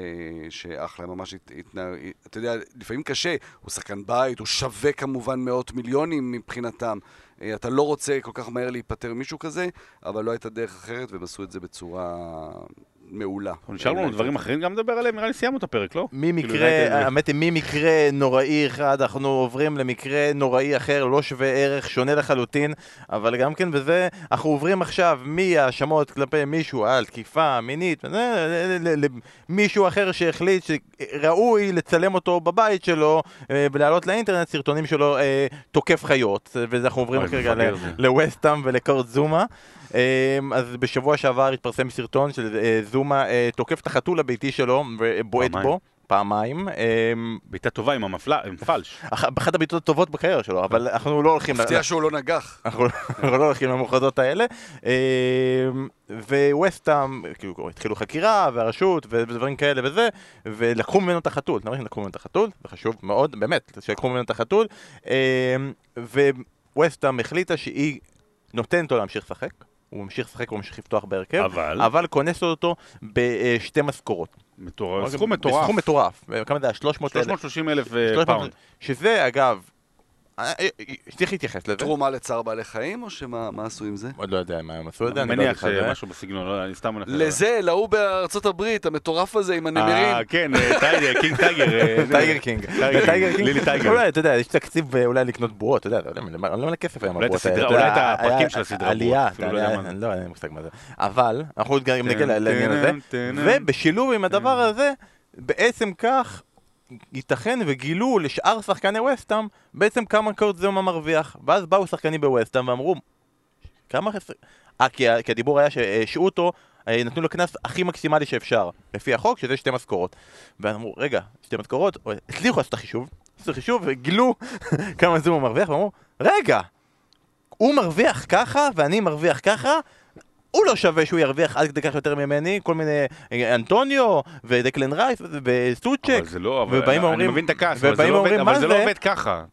שאחלה, ממש התנהג... אתה יודע, לפעמים קשה, הוא שחקן בית, הוא שווה כמובן מאות מיליונים מבחינתם. אה, אתה לא רוצה כל כך מהר להיפטר ממישהו כזה, אבל לא הייתה דרך אחרת, והם עשו את זה בצורה מעולה. נשאר לנו דברים אחרים גם לדבר עליהם, נראה לי סיימנו את הפרק, לא? ממקרה, כאילו, האמת היא, ממקרה נוראי אחד אנחנו עוברים למקרה נוראי אחר, לא שווה ערך, שונה לחלוטין, אבל גם כן בזה, אנחנו עוברים עכשיו מהאשמות כלפי מישהו על תקיפה מינית, למישהו אחר שהחליט שראוי לצלם אותו בבית שלו אה, ולהעלות לאינטרנט סרטונים שלו אה, תוקף חיות, ואנחנו עוברים כרגע לווסטאם ולקורט זומה. אמ, אז בשבוע שעבר התפרסם סרטון של אה, זומה אה, תוקף את החתול הביתי שלו ובועט בו. פעמיים. אמ, בעיטה טובה עם המפלש. אחת הבעיטות הטובות בקריירה שלו, אבל אנחנו לא הולכים... מפתיע שהוא לא נגח. אנחנו לא הולכים למחוזות האלה. אמ, וווסטאם, כאילו, התחילו חקירה, והרשות, ודברים כאלה וזה, ולקחו ממנו את החתול. אתה לקחו ממנו את החתול, זה חשוב מאוד, באמת, שלקחו ממנו את החתול. וווסטאם החליטה שהיא נותנת לו להמשיך לשחק. הוא ממשיך לשחק, הוא ממשיך לפתוח בהרכב, אבל, אבל קונס אותו בשתי משכורות. מטורף, סכום מטורף. סכום מטורף, כמה זה היה? 300 אלף? 330 אלף אה, פאונד. שזה אגב, אה, אה, צריך להתייחס לזה. תרומה לצער בעלי חיים, או שמה עשו עם זה? עוד לא יודע מה הם עשו את זה, אני מניח שמשהו בסגנון, לא, אני סתם מניח. לזה, להוא בארצות הברית, המטורף הזה עם הנמרים. אה, כן, טייגר, קינג טייגר. טייגר קינג. טייגר קינג. לילי טייגר. אולי, אתה יודע, יש תקציב אולי לקנות בועות, אתה יודע, אני לא מלא כסף היום הבועות האלה. אולי את הפרקים של הסדרה. עלייה, לא, אין לי מושג מה זה. אבל, אנחנו גם נגיע לעניין הזה, ובשילוב עם הדבר הזה, בעצם כך ייתכן וגילו לשאר שחקני וסטאם בעצם כמה קורט זומה מרוויח ואז באו שחקנים בווסטאם ואמרו כמה חסר... אה, כי, כי הדיבור היה שהשעו אותו, אה, נתנו לו קנס הכי מקסימלי שאפשר לפי החוק, שזה שתי משכורות. ואז אמרו, רגע, שתי משכורות, הצליחו לעשות את החישוב עשו את החישוב וגילו כמה זומה מרוויח. ואמרו, רגע, הוא מרוויח ככה ואני מרוויח ככה הוא לא שווה שהוא ירוויח עד כדי כך יותר ממני, כל מיני אה, אנטוניו ודקלן רייס וסוצ'ק, אבל זה לא, אבל אני אומרים, מבין את הכעס, אבל, זה לא, עובד, אבל זה לא עובד ככה.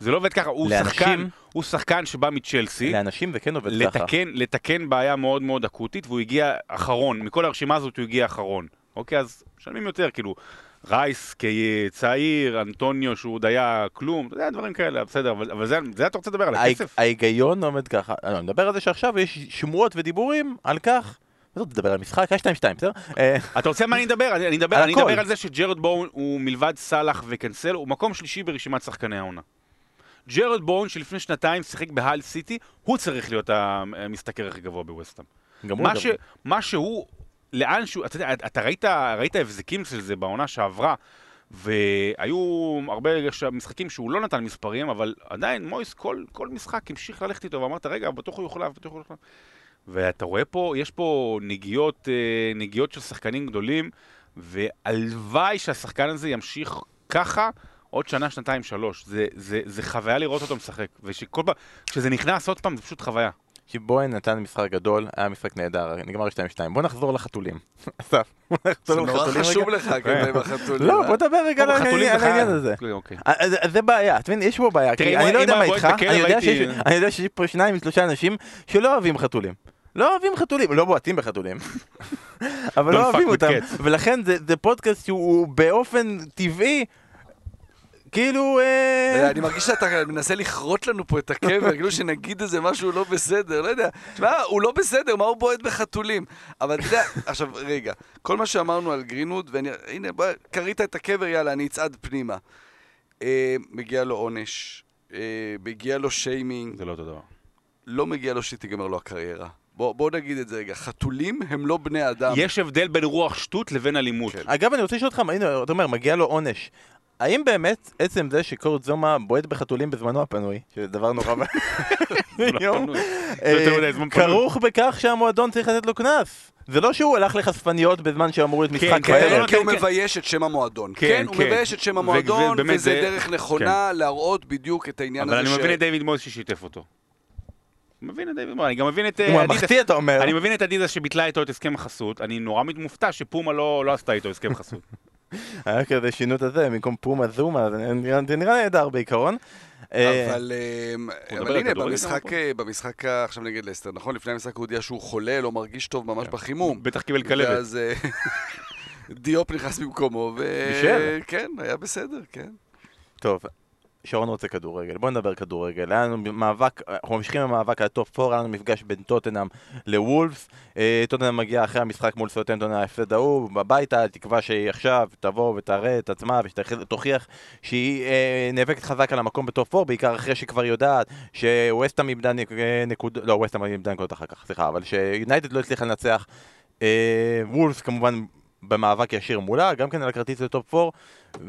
זה לא עובד ככה, הוא לאנשים, שחקן, הוא שחקן שבא מצ'לסי. לאנשים זה כן עובד לתקן, ככה. לתקן בעיה מאוד מאוד אקוטית, והוא הגיע אחרון, מכל הרשימה הזאת הוא הגיע אחרון. אוקיי, אז משלמים יותר, כאילו, רייס כצעיר, אנטוניו שהוא עוד היה כלום, אתה יודע, דברים כאלה, בסדר, אבל, אבל זה, זה אתה רוצה לדבר על הכסף? ההיגיון עומד ככה, אני מדבר על זה שעכשיו יש שמועות ודיבורים על כך לא תדבר על משחק, היה 2-2, בסדר? אה, אתה רוצה מה אני אדבר? אני אדבר, אני אדבר על זה שג'רד בואון הוא מלבד סאלח וקנסל, הוא מקום שלישי ברשימת שחקני העונה. ג'רד בואון שלפני שנתיים שיחק בהייל סיטי, הוא צריך להיות המשתכר הכי גבוה בווסטהאם. מה, מה שהוא לאן שהוא, אתה יודע, אתה ראית, ראית הבזקים של זה בעונה שעברה, והיו הרבה משחקים שהוא לא נתן מספרים, אבל עדיין מויס כל, כל משחק המשיך ללכת איתו, ואמרת, רגע, בטוח הוא יכול בטוח הוא יכול ואתה רואה פה, יש פה נגיעות, אה, נגיעות של שחקנים גדולים, והלוואי שהשחקן הזה ימשיך ככה עוד שנה, שנתיים, שלוש. זה, זה, זה חוויה לראות אותו משחק, ושכל פעם, כשזה נכנס עוד פעם, זה פשוט חוויה. שבויין נתן משחק גדול, היה משחק נהדר, נגמר 2-2. בוא נחזור לחתולים. אסף, זה נורא חשוב לך, כן, עם החתולים. לא, בוא נדבר רגע על העניין הזה. אוקיי. אה, אה, זה בעיה, אתה מבין, יש פה בעיה. אני לא יודע מה איתך, אני יודע שיש פה שניים, שלושה אנשים שלא אוהבים חתולים. לא אוהבים חתולים, לא בועטים בחתולים, אבל לא אוהבים אותם, ולכן זה פודקאסט שהוא באופן טבעי כאילו... אה, אני מרגיש שאתה מנסה לכרות לנו פה את הקבר, כאילו שנגיד איזה משהו לא בסדר, לא יודע. תשמע, הוא לא בסדר, מה הוא בועט בחתולים? אבל אתה יודע, עכשיו, רגע, כל מה שאמרנו על גרינווד, והנה, קרית את הקבר, יאללה, אני אצעד פנימה. אה, מגיע לו עונש, אה, מגיע לו שיימינג, זה לא אותו דבר. לא מגיע לו שתיגמר לו הקריירה. בוא, בוא נגיד את זה רגע, חתולים הם לא בני אדם. יש הבדל בין רוח שטות לבין אלימות. כן. אגב, אני רוצה לשאול אותך, הנה, אתה אומר, מגיע לו עונש. האם באמת עצם זה שקורט זומה בועט בחתולים בזמנו הפנוי, שזה דבר נורא לא ואיום, פנוי. אה. כרוך בכך שהמועדון צריך לתת לו קנס. זה לא שהוא הלך לחשפניות בזמן שאמור להיות כן, משחק כן, בערב. לא, כי הוא כן. מבייש את שם המועדון. כן, כן, הוא כן. מבייש את שם ו- המועדון, וזה זה- דרך נכונה להראות בדיוק את העניין אבל הזה אני מבין את דיוויד מויס ששיתף אותו. מבין את דיוויד מויס, אני גם מבין את... אה, הוא המחטיא, אתה אומר. אני מבין את אדידס שביטלה איתו את הסכם החסות, אני נורא מופתע שפומה לא לא עשתה איתו הסכם חסות. היה כזה שינו את הזה, במקום פומה זומה, זה נראה- נהדר בעיקרון. אה, אבל, מדבר אבל הנה, במשחק? אה, במשחק ה- עכשיו נגד לסטר, נכון? לפני המשחק הוא הודיע שהוא חולה, לא מרגיש טוב ממש בחימום. בטח קיבל כלבת. ואז אה, דיופ נכנס במקומו, ו... בישל. כן, היה בסדר, כן. טוב, שרון רוצה כדורגל, בוא נדבר כדורגל. היה לנו מאבק, אנחנו ממשיכים במאבק על הטופ 4, היה לנו מפגש בין טוטנאם לוולפס. אה, טוטנאם מגיע אחרי המשחק מול סאות'המפטון ההפסד ההוא, בביתה, תקווה שהיא עכשיו תבוא ותראה את עצמה ושתוכיח שהיא אה, נאבקת חזק על המקום בטופ 4, בעיקר אחרי שכבר יודעת שווסטהאם איבדה אה, נקודות, לא, ווסטהאם איבדה נקודות אחר כך, סליחה, אבל שיונייטד לא הצליחה לנצח. וולפס כמובן במאבק ישיר מולה, גם כן על הכרטיס לטופ 4,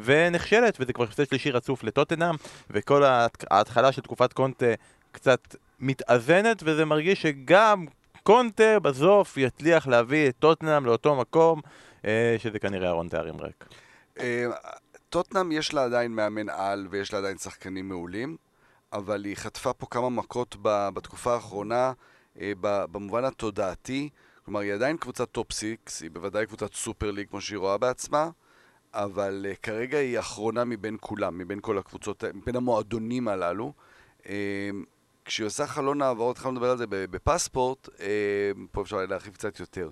ונכשלת, וזה כבר הפסד שלישי רצוף לטוטנאם, וכל ההת- ההתחלה של תקופת קונטה קצת מתאזנת, וזה מרגיש שגם קונטה בסוף יצליח להביא את טוטנאם לאותו מקום, אה, שזה כנראה ארון תארים ריק. אה, טוטנאם יש לה עדיין מאמן על ויש לה עדיין שחקנים מעולים, אבל היא חטפה פה כמה מכות בתקופה האחרונה, אה, במובן התודעתי. כלומר, היא עדיין קבוצת top six, היא בוודאי קבוצת סופר ליג כמו שהיא רואה בעצמה, אבל אה, כרגע היא אחרונה מבין כולם, מבין כל הקבוצות, מבין המועדונים הללו. אה, כשהיא עושה חלון העברות, התחלנו לדבר על זה בפספורט, אה, פה אפשר להרחיב קצת יותר.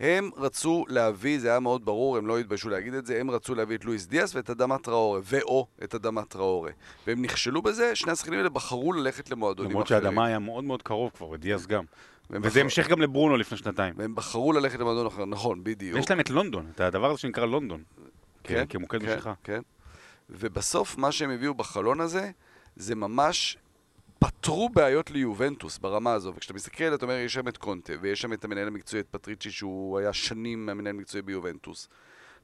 הם רצו להביא, זה היה מאוד ברור, הם לא התביישו להגיד את זה, הם רצו להביא את לואיס דיאס ואת אדמה טראורה, ו/או את אדמה טראורה. והם נכשלו בזה, שני השחקנים האלה בחרו ללכת למועדונים למרות אחרים. שהאדמה היה מאוד מאוד קרוב כבר, ודיאז גם. וזה בחרו- המשך גם לברונו לפני שנתיים. והם בחרו ללכת למועדון אחר, נכון, בדיוק. ויש להם את לונדון, את הדבר הזה שנקרא לונדון. כן, כמוקד כן, משיכה. כן. ובסוף מה שהם הביאו בחלון הזה, זה ממש פתרו בעיות ליובנטוס ברמה הזו. וכשאתה מסתכל, אתה אומר, יש שם את קונטה, ויש שם את המנהל המקצועי, את פטריצ'י, שהוא היה שנים המנהל המקצועי ביובנטוס.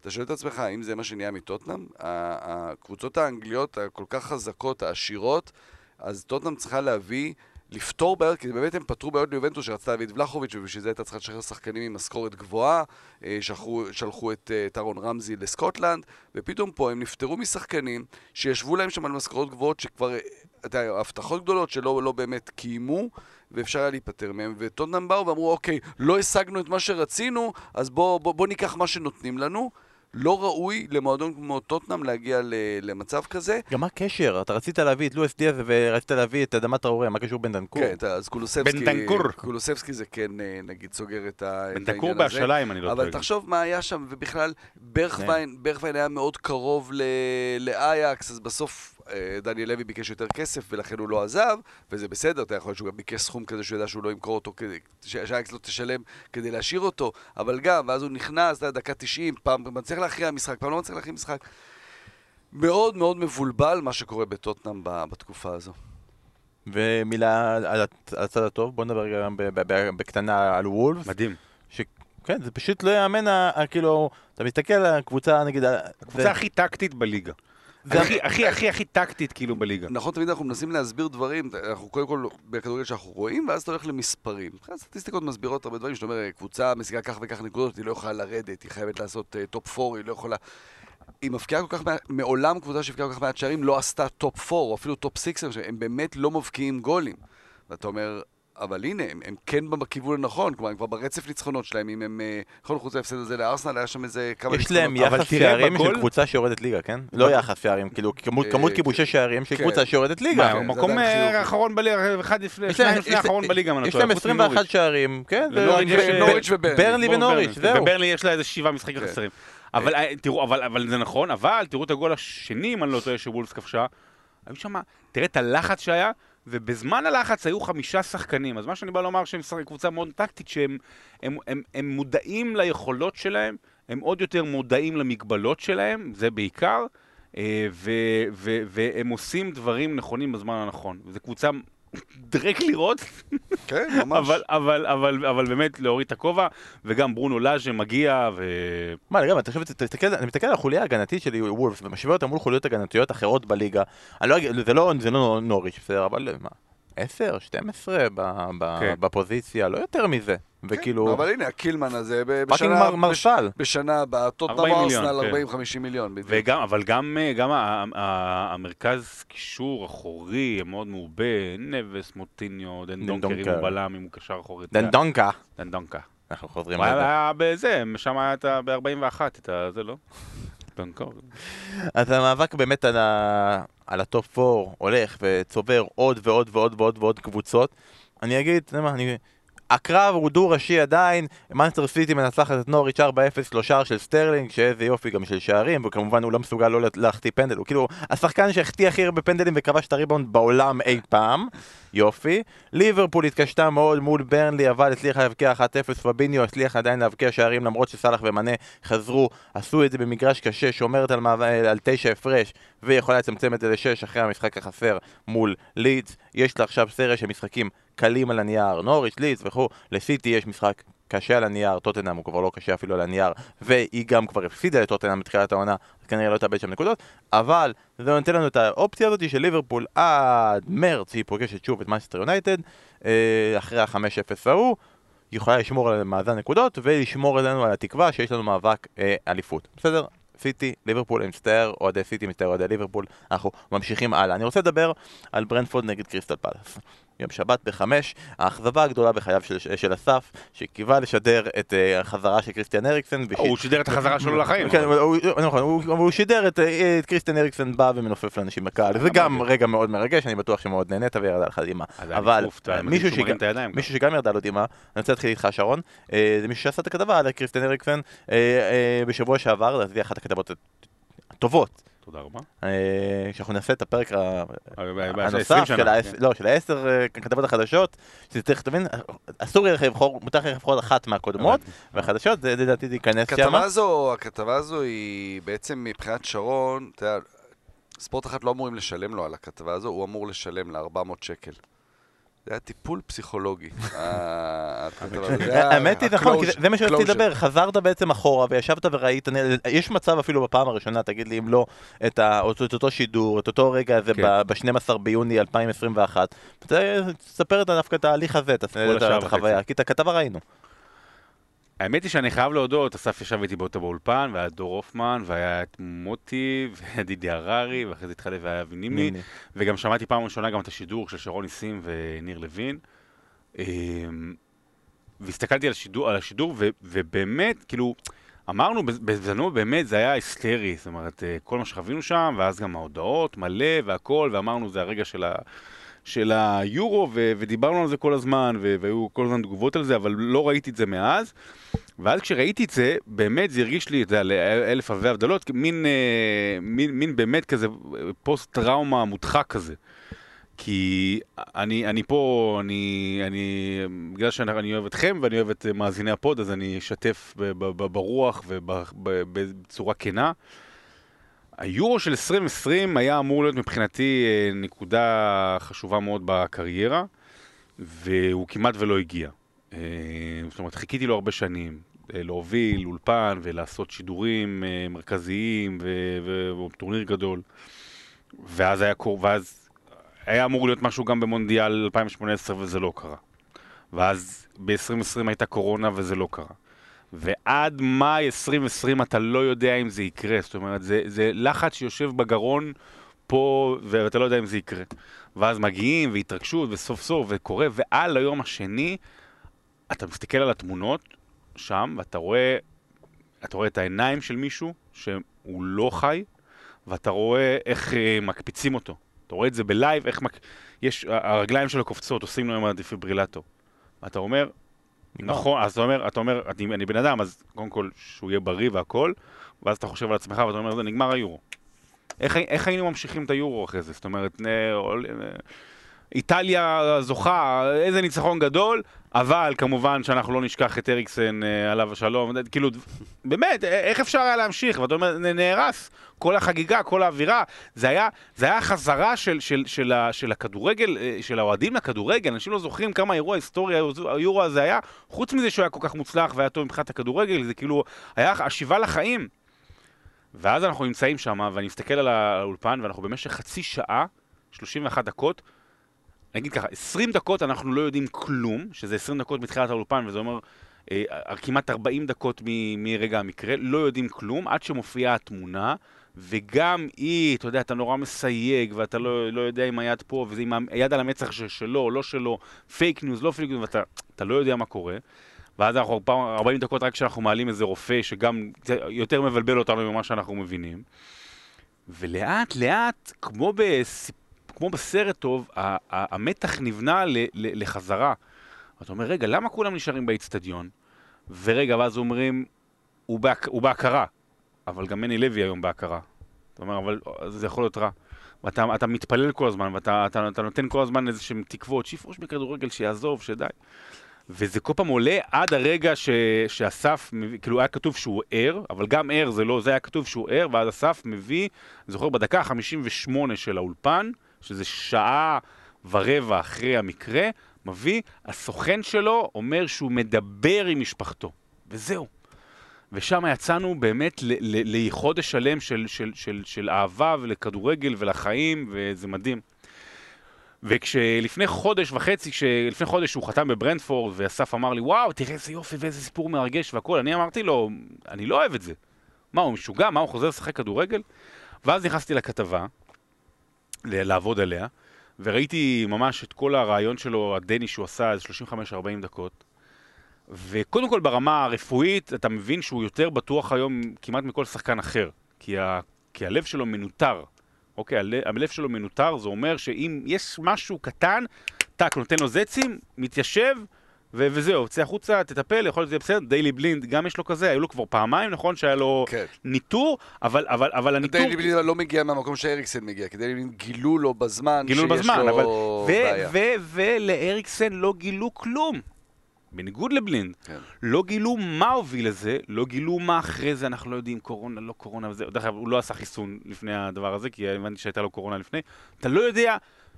אתה שואל את עצמך, האם זה מה שנהיה מטוטנאם? הקבוצות האנגליות הכל כך חזקות, העשירות, אז טוטנאם צריכה להביא, לפתור בעיות, כי באמת הם פתרו בעיות ליובנטוס שרצתה להביא את ולחוביץ' ובשביל זה הייתה צריכה לשחרר שחקנים עם משכורת גבוהה, אה, שלחו, שלחו את אה, טרון רמזי לסקוטלנד, ופתאום פה הם נפטרו משחקנים שישבו להם שם על משכורות גבוהות שכבר, אה, אתה יודע, הבטחות גדולות שלא לא באמת קיימו, ואפשר היה להיפטר מהם, וטוטנאם באו ואמרו, אוקיי, לא השגנו את מה שרצינו, אז בוא, בוא, בוא ניקח מה שנותנים לנו. לא ראוי למועדון כמו טוטנאם להגיע ל- למצב כזה. גם מה הקשר? אתה רצית להביא את לואיס דיאז ורצית להביא את אדמת האוריה, מה קשור בן דנקור? כן, אז קולוסבסקי, בנטנקור. קולוסבסקי זה כן, אה, נגיד, סוגר את העניין הזה. בהשאלה, אם אני לא טועה. אבל תחשוב מה היה שם, ובכלל, ברכווין, ברכווין היה מאוד קרוב ל- לאייקס, אז בסוף אה, דניאל לוי ביקש יותר כסף, ולכן הוא לא עזב, וזה בסדר, אתה יכול להיות שהוא גם ביקש סכום כזה שהוא ידע שהוא לא ימכור אותו, כדי- ש- שאייקס לא תשלם כדי להשאיר אותו, אבל גם, ואז הוא נכנס, אתה יודע, דקה 90, פעם מצליח להכריע משחק, פעם לא מצליח להכריע משחק. מאוד מאוד מבולבל מה שקורה בטוטנאם בתקופה הזו. ומילה על הצ- על הצד הטוב, בוא נדבר גם בקטנה על וולפס. מדהים. כן, זה פשוט לא יאמן, כאילו, אתה מסתכל על הקבוצה, נגיד... הקבוצה זה- הכי טקטית בליגה. זה- הכי, הכי, הכי, הכי טקטית כאילו בליגה. נכון, תמיד אנחנו מנסים להסביר דברים, אנחנו קודם כל בכדורגל שאנחנו רואים, ואז אתה הולך למספרים. הסטטיסטיקות מסבירות הרבה דברים, שאתה אומר, קבוצה משיגה כך וכך נקודות, היא לא יכולה לרדת, היא חייבת לעשות טופ 4, היא לא יכולה... היא מבקיעה כל כך מעט, מעולם קבוצה שהבקיעה כל כך מעט שערים לא עשתה טופ 4, או אפילו טופ 6, הם באמת לא מבקיעים גולים. ואתה אומר, אבל הנה, הם, הם כן בכיוון הנכון, כלומר, הם כבר ברצף ניצחונות שלהם, אם הם... נכון, חוץ מההפסד הזה לארסנל, היה שם איזה כמה יש להם ניצחונות. יחס שערים של קבוצה שיורדת ליגה, כן? לא יחס שערים, כאילו כמות אה, כמות כיבושי שערים של כן. קבוצה שיורדת מה, ליגה. כן, מקום אה. האחרון בליגה, אחד לפני, שניים לפני יש- האחרון בליגה, אם אני לא יש להם חוץ 21 מנוריץ'. שערים, כן? נוריץ' וברנלי. ברנלי בואו, ונוריץ'. זהו. וברנלי יש לה איזה שבעה משחקים כן. חסרים. אבל תראו, אבל, אבל זה נכון, אבל תראו את הגול השני, אם אני לא טועה, שוולס כבשה. היו שם, תראה את הלחץ שהיה, ובזמן הלחץ היו חמישה שחקנים. אז מה שאני בא לומר שהם קבוצה מאוד טקטית, שהם הם, הם, הם מודעים ליכולות שלהם, הם עוד יותר מודעים למגבלות שלהם, זה בעיקר, אה, ו, ו, והם עושים דברים נכונים בזמן הנכון. זו קבוצה דרק לראות, כן, ממש. אבל, אבל, אבל, אבל באמת להוריד את הכובע, וגם ברונו לאז'ה מגיע, ו... מה, לגמרי, תחשוב, תסתכל, אני מסתכל על החוליה ההגנתית של וולפס ומשווה אותה מול חוליות הגנתיות אחרות בליגה. אני לא זה לא, זה לא נוריץ', בסדר, אבל מה, 10, 12 ב, ב, כן. בפוזיציה, לא יותר מזה. וכאילו, אבל הנה, הקילמן הזה, ב- fucking בשנה... מר- בש- מרסל. בשנה הבאה, טוטנאם 40 מיליון, ארסנל כן. 40-50 מיליון, בדיוק. וגם, אבל גם, אה, גם המרכז קישור אחורי מאוד מעובה, נבש, מוטיניו, דנדונקר, אם. הוא בלם, אם הוא קשר אחורי. דנדונקר. דנדונקר. אנחנו חוזרים הוא לזה. היה בזה, שם היה את ה- ב-41, את ה... זה לא? דונקר. אז המאבק באמת על, ה... על הטופ 4 הולך וצובר עוד ועוד ועוד ועוד ועוד קבוצות. אני אגיד, אתה יודע מה, אני... הקרב הוא דו-ראשי עדיין, מנצ'סטר סיטי מנצחת את נוריץ' 4-0 לו שער של סטרלינג, שאיזה יופי גם של שערים, וכמובן הוא לא מסוגל לא להחטיא פנדל, הוא כאילו השחקן שהחטיא הכי הרבה פנדלים וכבש את הריבאונד בעולם אי פעם, יופי. ליברפול התקשתה מאוד מול ברנלי, אבל הצליחה להבקיע 1-0, פביניו הצליח עדיין להבקיע שערים למרות שסאלח ומנה חזרו, עשו את זה במגרש קשה, שומרת על, מעב... על תשע הפרש, ויכולה לצמצם את זה לשש אחרי המשחק החסר מול לידס. יש לה עכשיו סריה של משחקים קלים על הנייר, נוריץ', לידס וכו', לסיטי יש משחק קשה על הנייר, טוטנאם הוא כבר לא קשה אפילו על הנייר, והיא גם כבר הפסידה לטוטנאם בתחילת העונה, אז כנראה לא תאבד שם נקודות, אבל זה נותן לנו את האופציה הזאת של ליברפול עד מרץ, היא פוגשת שוב את מנצ'סטר יונייטד, אה, אחרי ה-5-0 ההוא, היא יכולה לשמור על מאזן נקודות ולשמור עלינו על התקווה שיש לנו מאבק אה, אליפות, בסדר? סיטי, ליברפול, אני מצטער, אוהדי סיטי, מצטער אוהדי ליברפול, אנחנו ממשיכים הלאה. אני רוצה לדבר על ברנטפורד נגד קריסטל פלאס. יום שבת בחמש, האכזבה הגדולה בחייו של, של אסף, שקיווה לשדר את אה, החזרה של קריסטיאן אריקסן. וש- הוא שידר את החזרה שלו לחיים. כן, אבל הוא, נכון, הוא, הוא שידר את, אה, את קריסטיאן אריקסן בא ומנופף לאנשים בקהל, זה גם רגע מאוד מרגש, אני בטוח שמאוד נהנית וירדה לך דמעה. היה אבל אה, מישהו שגם- הידיים. מישהו שגם ירדה לו דמעה, אני רוצה להתחיל איתך שרון, אה, זה מישהו שעשה את הכתבה על קריסטיאן אריקסן אה, אה, בשבוע שעבר, זה אחת הכתבות הטובות. תודה רבה. אה, כשאנחנו נעשה את הפרק ה- הנוסף הנוסף של העש- לא, של העשר אה, כתבות החדשות, שזה צריך, תבין, אסור יהיה לך לבחור, מותר לך לבחור אחת מהקודמות, והחדשות, זה לדעתי זה ייכנס שם. הכתבה הזו, הכתבה הזו היא בעצם מבחינת שרון, אתה יודע, ספורט אחת לא אמורים לשלם לו על הכתבה הזו, הוא אמור לשלם לה 400 שקל. זה היה טיפול פסיכולוגי. ה- הכתבה הזו. זה היה האמת היא, נכון, כי זה- מה שרציתי. לדבר, חזרת בעצם אחורה וישבת וראית, אני- יש מצב אפילו בפעם הראשונה, תגיד לי אם לא, את אותו שידור, את אותו רגע הזה כן. ב-12 ביוני 2021, תספר דווקא את ההליך הזה, את החוויה. כי את הכתבה ראינו. האמת היא שאני חייב להודות, אסף ישב איתי באותו באולפן, והיה דור הופמן, והיה את מוטי, והיה דידי הררי, ואחרי זה התחלף והיה אבי נימני. וגם שמעתי פעם ראשונה גם את השידור של שרון ניסים וניר לוין. אמ, והסתכלתי על השידור, על השידור ו, ובאמת, כאילו, אמרנו בז- בזמנו, באמת, זה היה היסטרי, זאת אומרת, אה, כל מה שחווינו שם, ואז גם ההודעות, מלא והכל, ואמרנו, זה הרגע של, ה, של היורו, ו, ודיברנו על זה כל הזמן, ו, והיו כל הזמן תגובות על זה, אבל לא ראיתי את זה מאז. ואז כשראיתי את זה, באמת זה הרגיש לי, אתה יודע, לאלף אלפי הבדלות, מין, אה, מין, מין באמת כזה פוסט טראומה מודחק כזה. כי אני, אני פה, אני, אני, בגלל שאני אוהב אתכם ואני אוהב את מאזיני הפוד, אז אני אשתף ברוח ובצורה כנה. היורו של 2020 היה אמור להיות מבחינתי אה, נקודה חשובה מאוד בקריירה, והוא כמעט ולא הגיע. אה, זאת אומרת, חיכיתי לו הרבה שנים, אה, להוביל אולפן ולעשות שידורים מרכזיים וטורניר גדול. ואז היה, קור- ואז היה אמור להיות משהו גם במונדיאל 2018 וזה לא קרה. ואז ב-2020 הייתה קורונה וזה לא קרה. ועד מאי 2020 אתה לא יודע אם זה יקרה, זאת אומרת, זה, זה לחץ שיושב בגרון פה, ואתה לא יודע אם זה יקרה. ואז מגיעים, והתרגשות, וסוף סוף, וקורה, ועל היום השני, אתה מסתכל על התמונות שם, ואתה רואה, אתה רואה את העיניים של מישהו שהוא לא חי, ואתה רואה איך אה, מקפיצים אותו. אתה רואה את זה בלייב, איך מק... יש, הרגליים שלו קופצות, עושים לו עם הדפיברילטור. אתה אומר. נכון, אז אתה אומר, אתה אומר, אני, אני בן אדם, אז קודם כל שהוא יהיה בריא והכל, ואז אתה חושב על עצמך ואתה אומר, זה נגמר היורו. איך, איך היינו ממשיכים את היורו אחרי זה? זאת אומרת, נ, עול- נ- איטליה זוכה, איזה ניצחון גדול, אבל כמובן שאנחנו לא נשכח את אריקסן אה, עליו השלום, כאילו, באמת, א- איך אפשר היה להמשיך? ואתה אומר, נהרס, כל החגיגה, כל האווירה, זה היה, זה היה חזרה של, של, של, של הכדורגל, אה, של האוהדים לכדורגל, אנשים לא זוכרים כמה אירוע היסטורי היורו הזה היה, חוץ מזה שהוא היה כל כך מוצלח והיה טוב מבחינת הכדורגל, זה כאילו, היה השיבה לחיים. ואז אנחנו נמצאים שם, ואני מסתכל על האולפן, ואנחנו במשך חצי שעה, 31 דקות, נגיד ככה, 20 דקות אנחנו לא יודעים כלום, שזה 20 דקות מתחילת האולפן, וזה אומר אה, כמעט 40 דקות מ- מרגע המקרה, לא יודעים כלום, עד שמופיעה התמונה, וגם היא, אתה יודע, אתה נורא מסייג, ואתה לא, לא יודע אם היד פה, וזה עם היד על המצח ש- שלו או לא שלו, פייק ניוז, לא פייק ניוז, ואתה אתה לא יודע מה קורה. ואז אנחנו פעם 40 דקות רק כשאנחנו מעלים איזה רופא שגם יותר מבלבל אותנו ממה שאנחנו מבינים. ולאט לאט, כמו, בסיפ... כמו בסרט טוב, המתח נבנה לחזרה. אתה אומר, רגע, למה כולם נשארים באיצטדיון? ורגע, ואז אומרים, הוא, בהק... הוא בהכרה, אבל גם מני לוי היום בהכרה. אתה אומר, אבל זה יכול להיות רע. ואתה אתה מתפלל כל הזמן, ואתה אתה, אתה נותן כל הזמן איזה שהם תקוות, שיפרוש בכדורגל, שיעזוב, שדי. וזה כל פעם עולה עד הרגע ש, שאסף, מביא- כאילו היה כתוב שהוא ער, אבל גם ער זה לא, זה היה כתוב שהוא ער, ואז אסף מביא, אני זוכר בדקה ה-58 של האולפן, שזה שעה ורבע אחרי המקרה, מביא, הסוכן שלו אומר שהוא מדבר עם משפחתו, וזהו. ושם יצאנו באמת לחודש שלם של, של, של, של אהבה ולכדורגל ולחיים, וזה מדהים. וכשלפני חודש וחצי, כשלפני חודש הוא חתם בברנדפורד, ואסף אמר לי, וואו, תראה איזה יופי ואיזה סיפור מרגש והכל, אני אמרתי לו, אני לא אוהב את זה. מה, הוא משוגע? מה, הוא חוזר לשחק כדורגל? ואז נכנסתי לכתבה, לעבוד עליה, וראיתי ממש את כל הרעיון שלו, הדני שהוא עשה, איזה 35-40 דקות. וקודם כל ברמה הרפואית, אתה מבין שהוא יותר בטוח היום כמעט מכל שחקן אחר. כי, ה... כי הלב שלו מנוטר. אוקיי, הלב, הלב שלו מנוטר, זה אומר שאם יש משהו קטן, טאק, נותן לו זצים, מתיישב, ו- וזהו, צא החוצה, תטפל, יכול להיות שזה בסדר. דיילי בלינד, גם יש לו כזה, היו לו כבר פעמיים, נכון? שהיה לו כן. ניטור, אבל, אבל, אבל הניטור... דיילי בלינד לא מגיע מהמקום שאריקסן מגיע, כי דיילי בלינד גילו לו בזמן גילו לו שיש בזמן, לו אבל... בעיה. ו- ו- ולאריקסן לא גילו כלום. בניגוד לבלינד. כן. לא גילו מה הוביל לזה, לא גילו מה אחרי זה, אנחנו לא יודעים, קורונה, לא קורונה וזה. דרך אגב, הוא לא עשה חיסון לפני הדבר הזה, כי הבנתי שהייתה לו קורונה לפני. אתה לא יודע,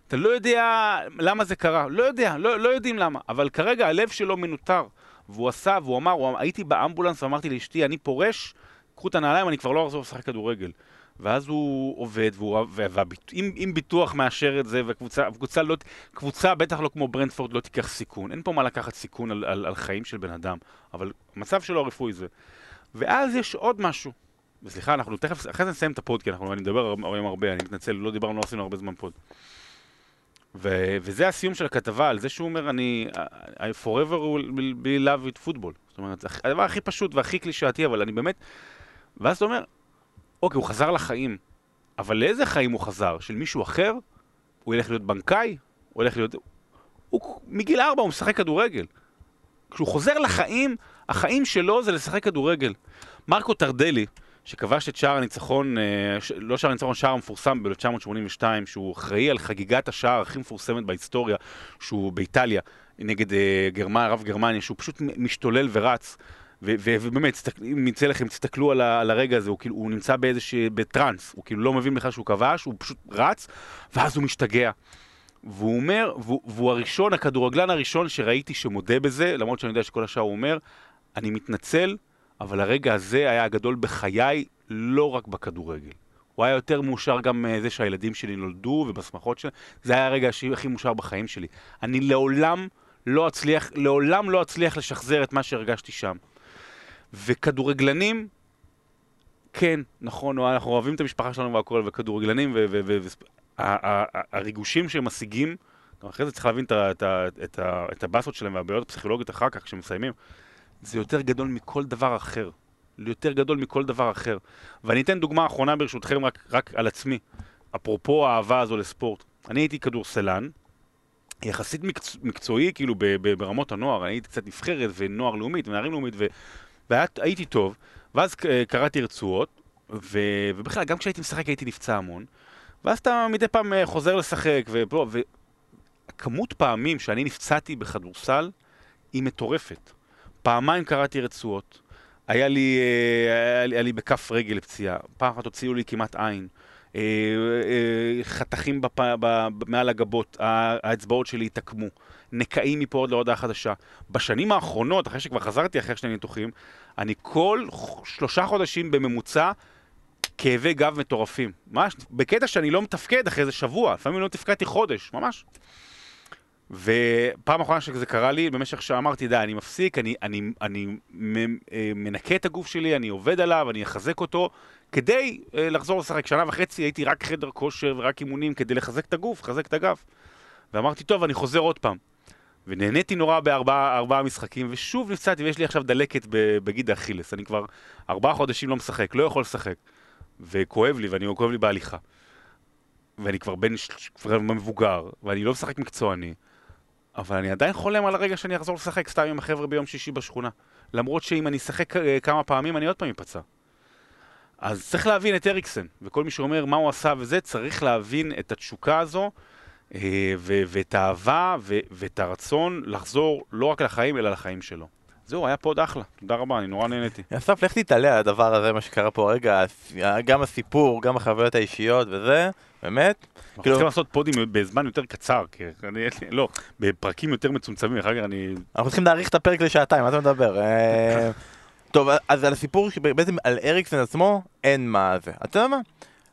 אתה לא יודע למה זה קרה. לא יודע, לא, לא יודעים למה. אבל כרגע הלב שלו מנוטר. והוא עשה, והוא אמר, הוא, הייתי באמבולנס ואמרתי לאשתי, אני פורש, קחו את הנעליים, אני כבר לא אחזור לשחק כדורגל. ואז הוא עובד, והוא, והביט, אם, אם ביטוח מאשר את זה, וקבוצה קבוצה לא, קבוצה בטח לא כמו ברנטפורד לא תיקח סיכון, אין פה מה לקחת סיכון על, על, על חיים של בן אדם, אבל המצב שלו הרפואי זה. ואז יש עוד משהו, וסליחה, אנחנו תכף, אחרי זה נסיים את הפוד, כי אנחנו, אני מדבר היום הרבה, אני מתנצל, לא דיברנו, לא עשינו הרבה זמן פוד. ו, וזה הסיום של הכתבה, על זה שהוא אומר, אני, I forever will be love with football. זאת אומרת, זה הדבר הכי פשוט והכי קלישאתי, אבל אני באמת... ואז אתה אומר, אוקיי, הוא חזר לחיים, אבל לאיזה חיים הוא חזר? של מישהו אחר? הוא ילך להיות בנקאי? הוא הולך להיות... הוא מגיל ארבע הוא משחק כדורגל. כשהוא חוזר לחיים, החיים שלו זה לשחק כדורגל. מרקו טרדלי, שכבש את שער הניצחון, אה. לא שער הניצחון, שער המפורסם ב-1982, שהוא אחראי על חגיגת השער הכי מפורסמת בהיסטוריה, שהוא באיטליה, נגד אה, גרמנ... רב גרמניה, שהוא פשוט משתולל ורץ. ובאמת, אם יצא לכם, תסתכלו על, על הרגע הזה, הוא כאילו, הוא נמצא באיזשהו, בטראנס, הוא כאילו לא מבין בכלל שהוא כבש, הוא פשוט רץ, ואז הוא משתגע. והוא אומר, והוא, והוא הראשון, הכדורגלן הראשון שראיתי שמודה בזה, למרות שאני יודע שכל השאר הוא אומר, אני מתנצל, אבל הרגע הזה היה הגדול בחיי, לא רק בכדורגל. הוא היה יותר מאושר גם מזה שהילדים שלי נולדו ובשמחות שלהם, זה היה הרגע הכי מאושר בחיים שלי. אני לעולם לא אצליח, לעולם לא אצליח לשחזר את מה שהרגשתי שם. וכדורגלנים, כן, נכון, אנחנו אוהבים את המשפחה שלנו והכל, וכדורגלנים, והריגושים שהם משיגים, אחרי זה צריך להבין את הבאסות שלהם והבעיות הפסיכולוגיות אחר כך, כשהם מסיימים, זה יותר גדול מכל דבר אחר. יותר גדול מכל דבר אחר. ואני אתן דוגמה אחרונה ברשותכם רק, רק על עצמי, אפרופו האהבה הזו לספורט. אני הייתי כדורסלן, יחסית מקצ... מקצועי, כאילו, ב- ב- ברמות הנוער. אני הייתי קצת נבחרת ונוער לאומית ונערים לאומית, ו... והייתי טוב. ואז קראתי רצועות, ו... ובכלל, גם כשהייתי משחק הייתי נפצע המון. ואז אתה מדי פעם אה, חוזר לשחק, ופה, וכמות פעמים שאני נפצעתי בכדורסל היא מטורפת. פעמיים קראתי רצועות, היה לי, אה, היה לי, היה לי בכף רגל פציעה, פעם אחת הוציאו לי כמעט עין, אה, אה, חתכים בפ, ב, מעל הגבות, האצבעות שלי התעקמו, נקעים מפה עוד להודעה חדשה. בשנים האחרונות, אחרי שכבר חזרתי אחרי שני ניתוחים, אני כל שלושה חודשים בממוצע כאבי גב מטורפים. ממש, בקטע שאני לא מתפקד אחרי איזה שבוע, לפעמים לא תפקדתי חודש, ממש. ופעם אחרונה שזה קרה לי, במשך שאמרתי, די, אני מפסיק, אני, אני, אני אה, מנקה את הגוף שלי, אני עובד עליו, אני אחזק אותו, כדי אה, לחזור לשחק. שנה וחצי הייתי רק חדר כושר ורק אימונים כדי לחזק את הגוף, לחזק את הגב. ואמרתי, טוב, אני חוזר עוד פעם. ונהניתי נורא בארבעה משחקים, ושוב נפצעתי, ויש לי עכשיו דלקת בגיד האכילס. אני כבר ארבעה חודשים לא משחק, לא יכול לשחק. וכואב לי, ואני כואב לי בהליכה. ואני כבר בן, כבר מבוגר, ואני לא משחק מקצועני. אבל אני עדיין חולם על הרגע שאני אחזור לשחק סתם עם החבר'ה ביום שישי בשכונה. למרות שאם אני אשחק אה, כמה פעמים, אני עוד פעם אפצע. אז צריך להבין את אריקסן, וכל מי שאומר מה הוא עשה וזה, צריך להבין את התשוקה הזו, אה, ואת האהבה, ואת הרצון לחזור לא רק לחיים, אלא לחיים שלו. זהו, היה פה עוד אחלה. תודה רבה, אני נורא נהניתי. אסף, לך תתעלה על הדבר הזה, מה שקרה פה הרגע, גם הסיפור, גם החוויות האישיות וזה, באמת. אנחנו צריכים לעשות פודים בזמן יותר קצר, כי אני, לא, בפרקים יותר מצומצמים, אחר כך אני... אנחנו צריכים להאריך את הפרק לשעתיים, מה אתה מדבר? אה, טוב, אז על הסיפור, בעצם על אריקסן עצמו, אין מה זה. אתה יודע מה?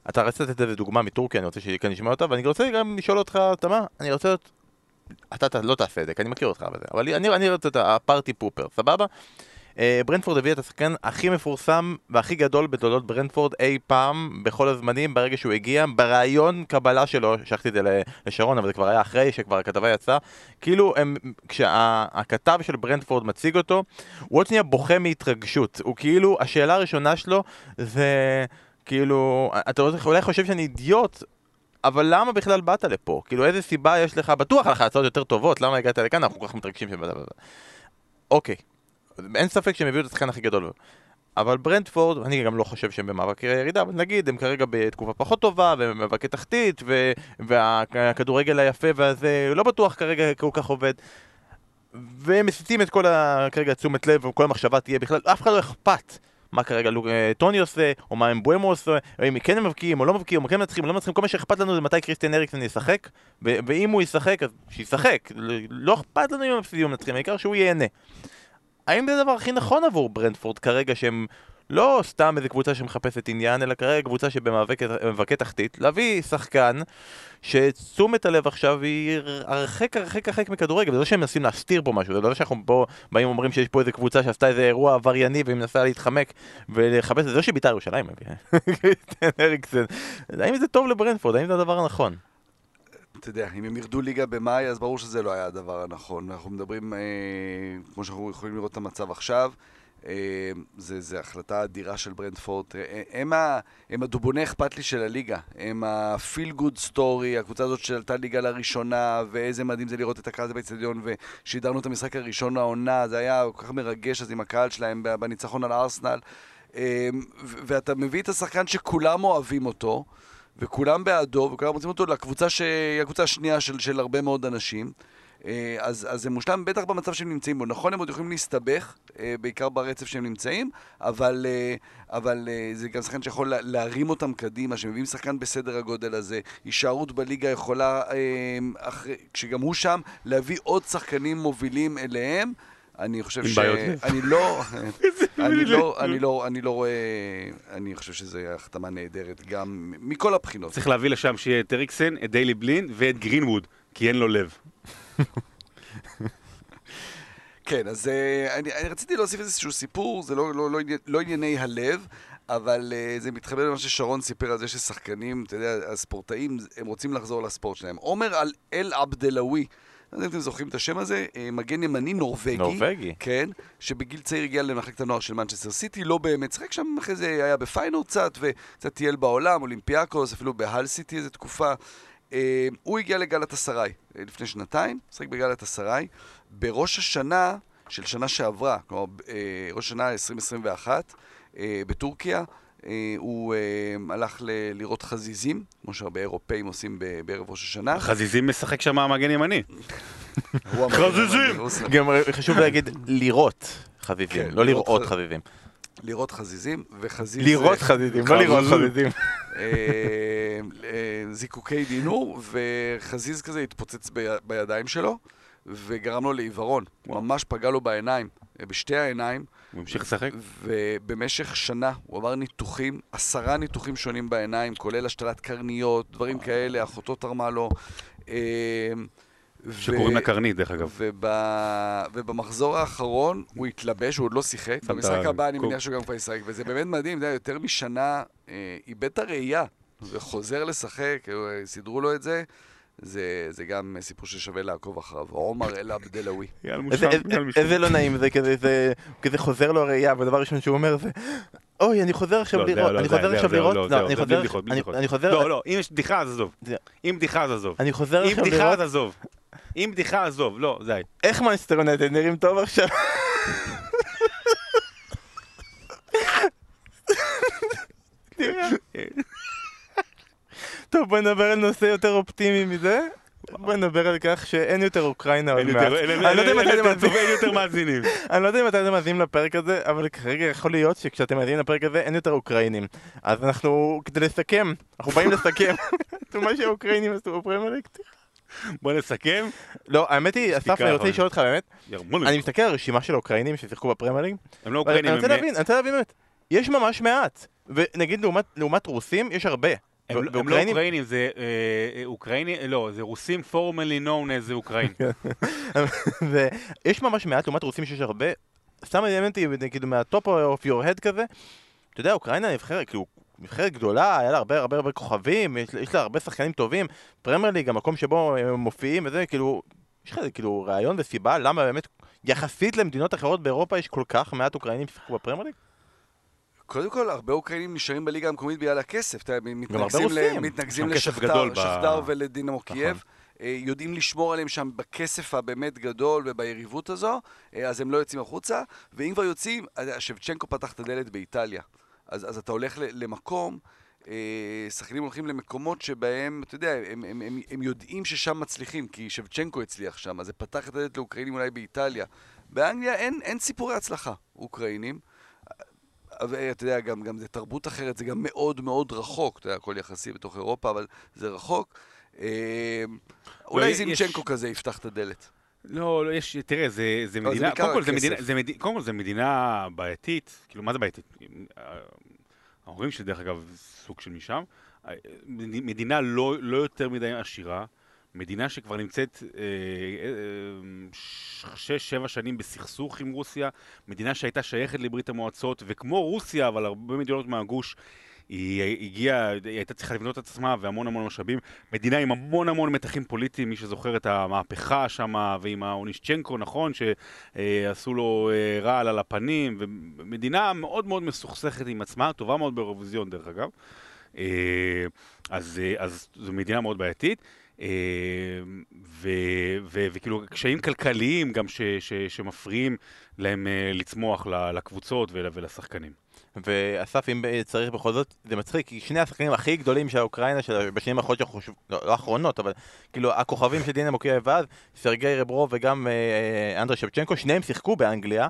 אתה רצית לתת איזה דוגמה מטורקיה, אני רוצה שכאן נשמע אותה, ואני רוצה גם לשאול אותך, אתה מה? אני רוצה להיות אתה, אתה לא תעשה את זה, כי אני מכיר אותך בזה, אבל אני, אני רוצה את הפארטי פופר, סבבה? אה, ברנדפורד הביא את השחקן הכי מפורסם והכי גדול בתולדות ברנדפורד אי פעם, בכל הזמנים, ברגע שהוא הגיע, ברעיון קבלה שלו, שלחתי את זה לשרון, אבל זה כבר היה אחרי שכבר הכתבה יצאה, כאילו, הם, כשהכתב של ברנדפורד מציג אותו, הוא עוד שנייה בוכה מהתרגשות, הוא כאילו, השאלה הראשונה שלו זה... כאילו, אתה אולי חושב שאני אידיוט, אבל למה בכלל באת לפה? כאילו איזה סיבה יש לך? בטוח לך הצעות יותר טובות, למה הגעת לכאן? אנחנו כל כך מתרגשים שבאת... אוקיי, אין ספק שהם הביאו את השחקן הכי גדול. אבל ברנדפורד, אני גם לא חושב שהם במאבק ירידה, אבל נגיד, הם כרגע בתקופה פחות טובה, והם במאבקי תחתית, ו... והכדורגל היפה והזה לא בטוח כרגע כל כך עובד. והם מסיטים את כל ה... כרגע תשומת לב, וכל המחשבה תהיה בכלל, אף אחד לא אכפת מה כרגע אה, טוני עושה, או מה אמבואמו עושה, או אם כן הם מבקיעים או לא מבקיעים, או כן מנצחים או לא מנצחים, כל מה שאכפת לנו זה מתי קריסטיאן אריקסון ישחק, ואם הוא ישחק, אז שישחק. לא אכפת לנו אם הם מפסידים או מנצחים, העיקר שהוא ייהנה. האם זה הדבר הכי נכון עבור ברנדפורד כרגע שהם לא סתם איזה קבוצה שמחפשת עניין, אלא כרגע קבוצה שבמאבקי תחתית, להביא שחקן שתשומת הלב עכשיו היא הרחק הרחק הרחק מכדורגל, זה לא שהם מנסים להסתיר פה משהו, זה לא שאנחנו פה באים ואומרים שיש פה איזה קבוצה שעשתה איזה אירוע עברייני והיא מנסה להתחמק ולחפש זה, לא שביתר ירושלים קריסטיאן אריקסן, האם זה טוב לברנפורד, האם זה הדבר הנכון? אתה יודע, אם הם ירדו ליגה במאי, אז ברור שזה לא היה הדבר הנכון. אנחנו מדברים, אה, כמו שאנחנו יכולים לראות את המצב עכשיו, אה, זה, זה החלטה אדירה של ברנדפורד. אה, הם, ה, הם הדובוני אכפת לי של הליגה. הם ה feel good story, הקבוצה הזאת שעלתה ליגה לראשונה, ואיזה מדהים זה לראות את הקהל הזה באצטדיון, ושידרנו את המשחק הראשון לעונה, זה היה כל כך מרגש אז עם הקהל שלהם בניצחון על ארסנל. אה, ואתה מביא את השחקן שכולם אוהבים אותו, וכולם בעדו, וכולם רוצים אותו לקבוצה שהיא הקבוצה השנייה של, של הרבה מאוד אנשים. אה, אז, אז זה מושלם בטח במצב שהם נמצאים בו. נכון, הם עוד יכולים להסתבך, אה, בעיקר ברצף שהם נמצאים, אבל, אה, אבל זה גם שחקן שיכול להרים אותם קדימה, שמביאים שחקן בסדר הגודל הזה. הישארות בליגה יכולה, אחרי, כשגם הוא שם, להביא עוד שחקנים מובילים אליהם. אני חושב ש... אני לא... אני לא, אני לא, אני לא רואה... אני חושב שזו החתמה נהדרת, גם מכל הבחינות. צריך להביא לשם שיהיה את אריקסן, את דיילי בלין ואת גרינווד, כי אין לו לב. כן, אז אה, אני, אני רציתי להוסיף איזשהו סיפור, זה לא, לא, לא, לא ענייני הלב, אבל אה, זה מתחבר למה ששרון סיפר על זה ששחקנים, אתה יודע, הספורטאים, הם רוצים לחזור לספורט שלהם. עומר אלעבדלאווי, לא יודע אם אתם זוכרים את השם הזה, אה, מגן ימני נורבגי. נורבגי. כן, שבגיל צעיר הגיע למחלקת הנוער של מנצ'סטר סיטי, לא באמת שיחק שם, אחרי זה היה בפיינור קצת, וקצת טייל בעולם, אולימפיאקוס, אפילו בהל סיטי איזה תקופה. אה, הוא הגיע לגלאטסראיי אה, לפני שנתיים, משחק בגלאטסראיי. בראש השנה של שנה שעברה, כלומר, ראש השנה 2021, אה, בטורקיה, הוא אה, הלך ל- לראות חזיזים, כמו שהרבה אירופאים עושים בערב ראש השנה. חזיזים משחק שם מגן ימני. חזיזים! גם חשוב להגיד לירות חביבים, כן, לא לראות חביבים. לראות חזיזים, וחזיז... לירות אה, חביבים, לא לראות חזיזים. אה, אה, זיקוקי דינור, וחזיז כזה התפוצץ בי- בידיים שלו, וגרם לו לעיוורון. הוא ממש פגע לו בעיניים, אה, בשתי העיניים, הוא המשיך לשחק? ובמשך שנה הוא עבר ניתוחים, עשרה ניתוחים שונים בעיניים, כולל השתלת קרניות, דברים כאלה, אחותו תרמה לו. ו- שקוראים לה קרנית, דרך אגב. וב... ובמחזור האחרון הוא התלבש, הוא עוד לא שיחק. במשחק הבא אני. מניח שהוא גם כבר ישחק, וזה באמת מדהים, יותר משנה אה, איבד את הראייה, וחוזר לשחק, אה, סידרו לו את זה. זה, זה גם סיפור ששווה לעקוב אחריו. עומר אל עבדלאווי. יאללה איזה- לא נעים זה, כזה זה- כזה חוזר לו הראייה, והדבר הראשון שהוא אומר זה, אוי, אני חוזר עכשיו לראות, אני חוזר עכשיו לראות, לא, אני חוזר, אני- לא, לא, אם יש בדיחה אז עזוב. אם בדיחה אז עזוב. אני חוזר אם עכשיו בדיחה לראות, אז עזוב. אם בדיחה עזוב, לא, די. איך מנסטר יונטד נראים טוב עכשיו? תראה. טוב, בוא נדבר על נושא יותר אופטימי מזה. בוא נדבר על כך שאין יותר אוקראינה עוד מעט. אין- אני לא יודע אין- יותר- מאזינים-. אני לא יודע אם אתם מאזינים לפרק הזה, אבל כרגע יכול להיות שכשאתם מאזינים לפרק הזה אין יותר אוקראינים. אז אנחנו, כדי לסכם, אנחנו באים לסכם מה שהאוקראינים עשו בפרמייליג. בוא נסכם. לא, האמת היא, אסף, אני רוצה. לשאול אותך באמת. אני מסתכל על הרשימה של האוקראינים ששיחקו בפרמייליג, הם לא אני אוקראינים, רוצה הם- להבין, אני רוצה להבין באמת, יש ממש מעט. ונגיד לעומת רוסים, יש הרבה. הם לא- הם לא אוקראינים, זה אה, אוקראיני, לא, זה רוסים formerly known as Ukraine. ויש ממש מעט לעומת רוסים שיש הרבה. סתם אותי, כאילו מה top of your head כזה, אתה יודע, אוקראינה נבחרת, כאילו, נבחרת גדולה, היה לה הרבה הרבה הרבה כוכבים, יש, יש לה הרבה שחקנים טובים, פרמייר ליג, המקום שבו הם מופיעים וזה, כאילו, יש לך כאילו רעיון וסיבה למה באמת, יחסית למדינות אחרות באירופה יש כל כך מעט אוקראינים ששיחקו בפרמייר ליג? קודם כל, הרבה אוקראינים נשארים בליגה המקומית בגלל הכסף. אתה יודע, רוסים. ל... כסף לשכתר, ב- ולדינמו נכון. קייב. אה, יודעים לשמור עליהם שם בכסף הבאמת גדול וביריבות הזו, אה, אז הם לא יוצאים החוצה, ואם כבר יוצאים, שבצ'נקו פתח את הדלת באיטליה. אז, אז אתה הולך למקום, אה, שחקנים הולכים למקומות שבהם, אתה יודע, הם, הם, הם, הם יודעים ששם מצליחים, כי שבצ'נקו הצליח שם, אז זה פתח את הדלת לאוקראינים אולי באיטליה. באנגליה אין, אין סיפורי הצלחה, אוקראינים. אתה יודע, גם, גם זה תרבות אחרת, זה גם מאוד מאוד רחוק, אתה יודע, הכל יחסי בתוך אירופה, אבל זה רחוק. אה, אולי יש- זינצ'נקו כזה יפתח את הדלת. לא, לא, יש, תראה, זה, זה לא, מדינה, קודם כל זה. מדינה, זה מד... קודם כל זה מדינה בעייתית, כאילו, מה זה בעייתית? ההורים שלי, דרך אגב, סוג של משם. מד- מדינה לא, לא יותר מדי עשירה, מדינה שכבר נמצאת אה, אה, ש- שש, שבע שנים בסכסוך עם רוסיה, מדינה שהייתה שייכת לברית המועצות, וכמו רוסיה, אבל הרבה מדינות מהגוש, היא הגיעה, היא הייתה צריכה לבנות את עצמה והמון המון משאבים. מדינה עם המון המון מתחים פוליטיים, מי שזוכר את המהפכה שם, ועם האונישצ'נקו, נכון, שעשו לו אה, רעל על הפנים, ומדינה מאוד מאוד מסוכסכת עם עצמה, טובה מאוד באירוויזיון דרך אגב. אה, אז, אה, אז זו מדינה מאוד בעייתית. אה, וכאילו קשיים כלכליים גם ש- ש- שמפריעים להם אה, לצמוח לקבוצות ול- ולשחקנים. ואסף, אם צריך בכל זאת, זה מצחיק, כי שני השחקנים הכי גדולים של האוקראינה של בשנים האחרונות, לא לא האחרונות, אבל כאילו הכוכבים של דינה מוקייב אז, סרגי רברוב וגם אה, אנדרי שבצ'נקו, שניהם שיחקו באנגליה.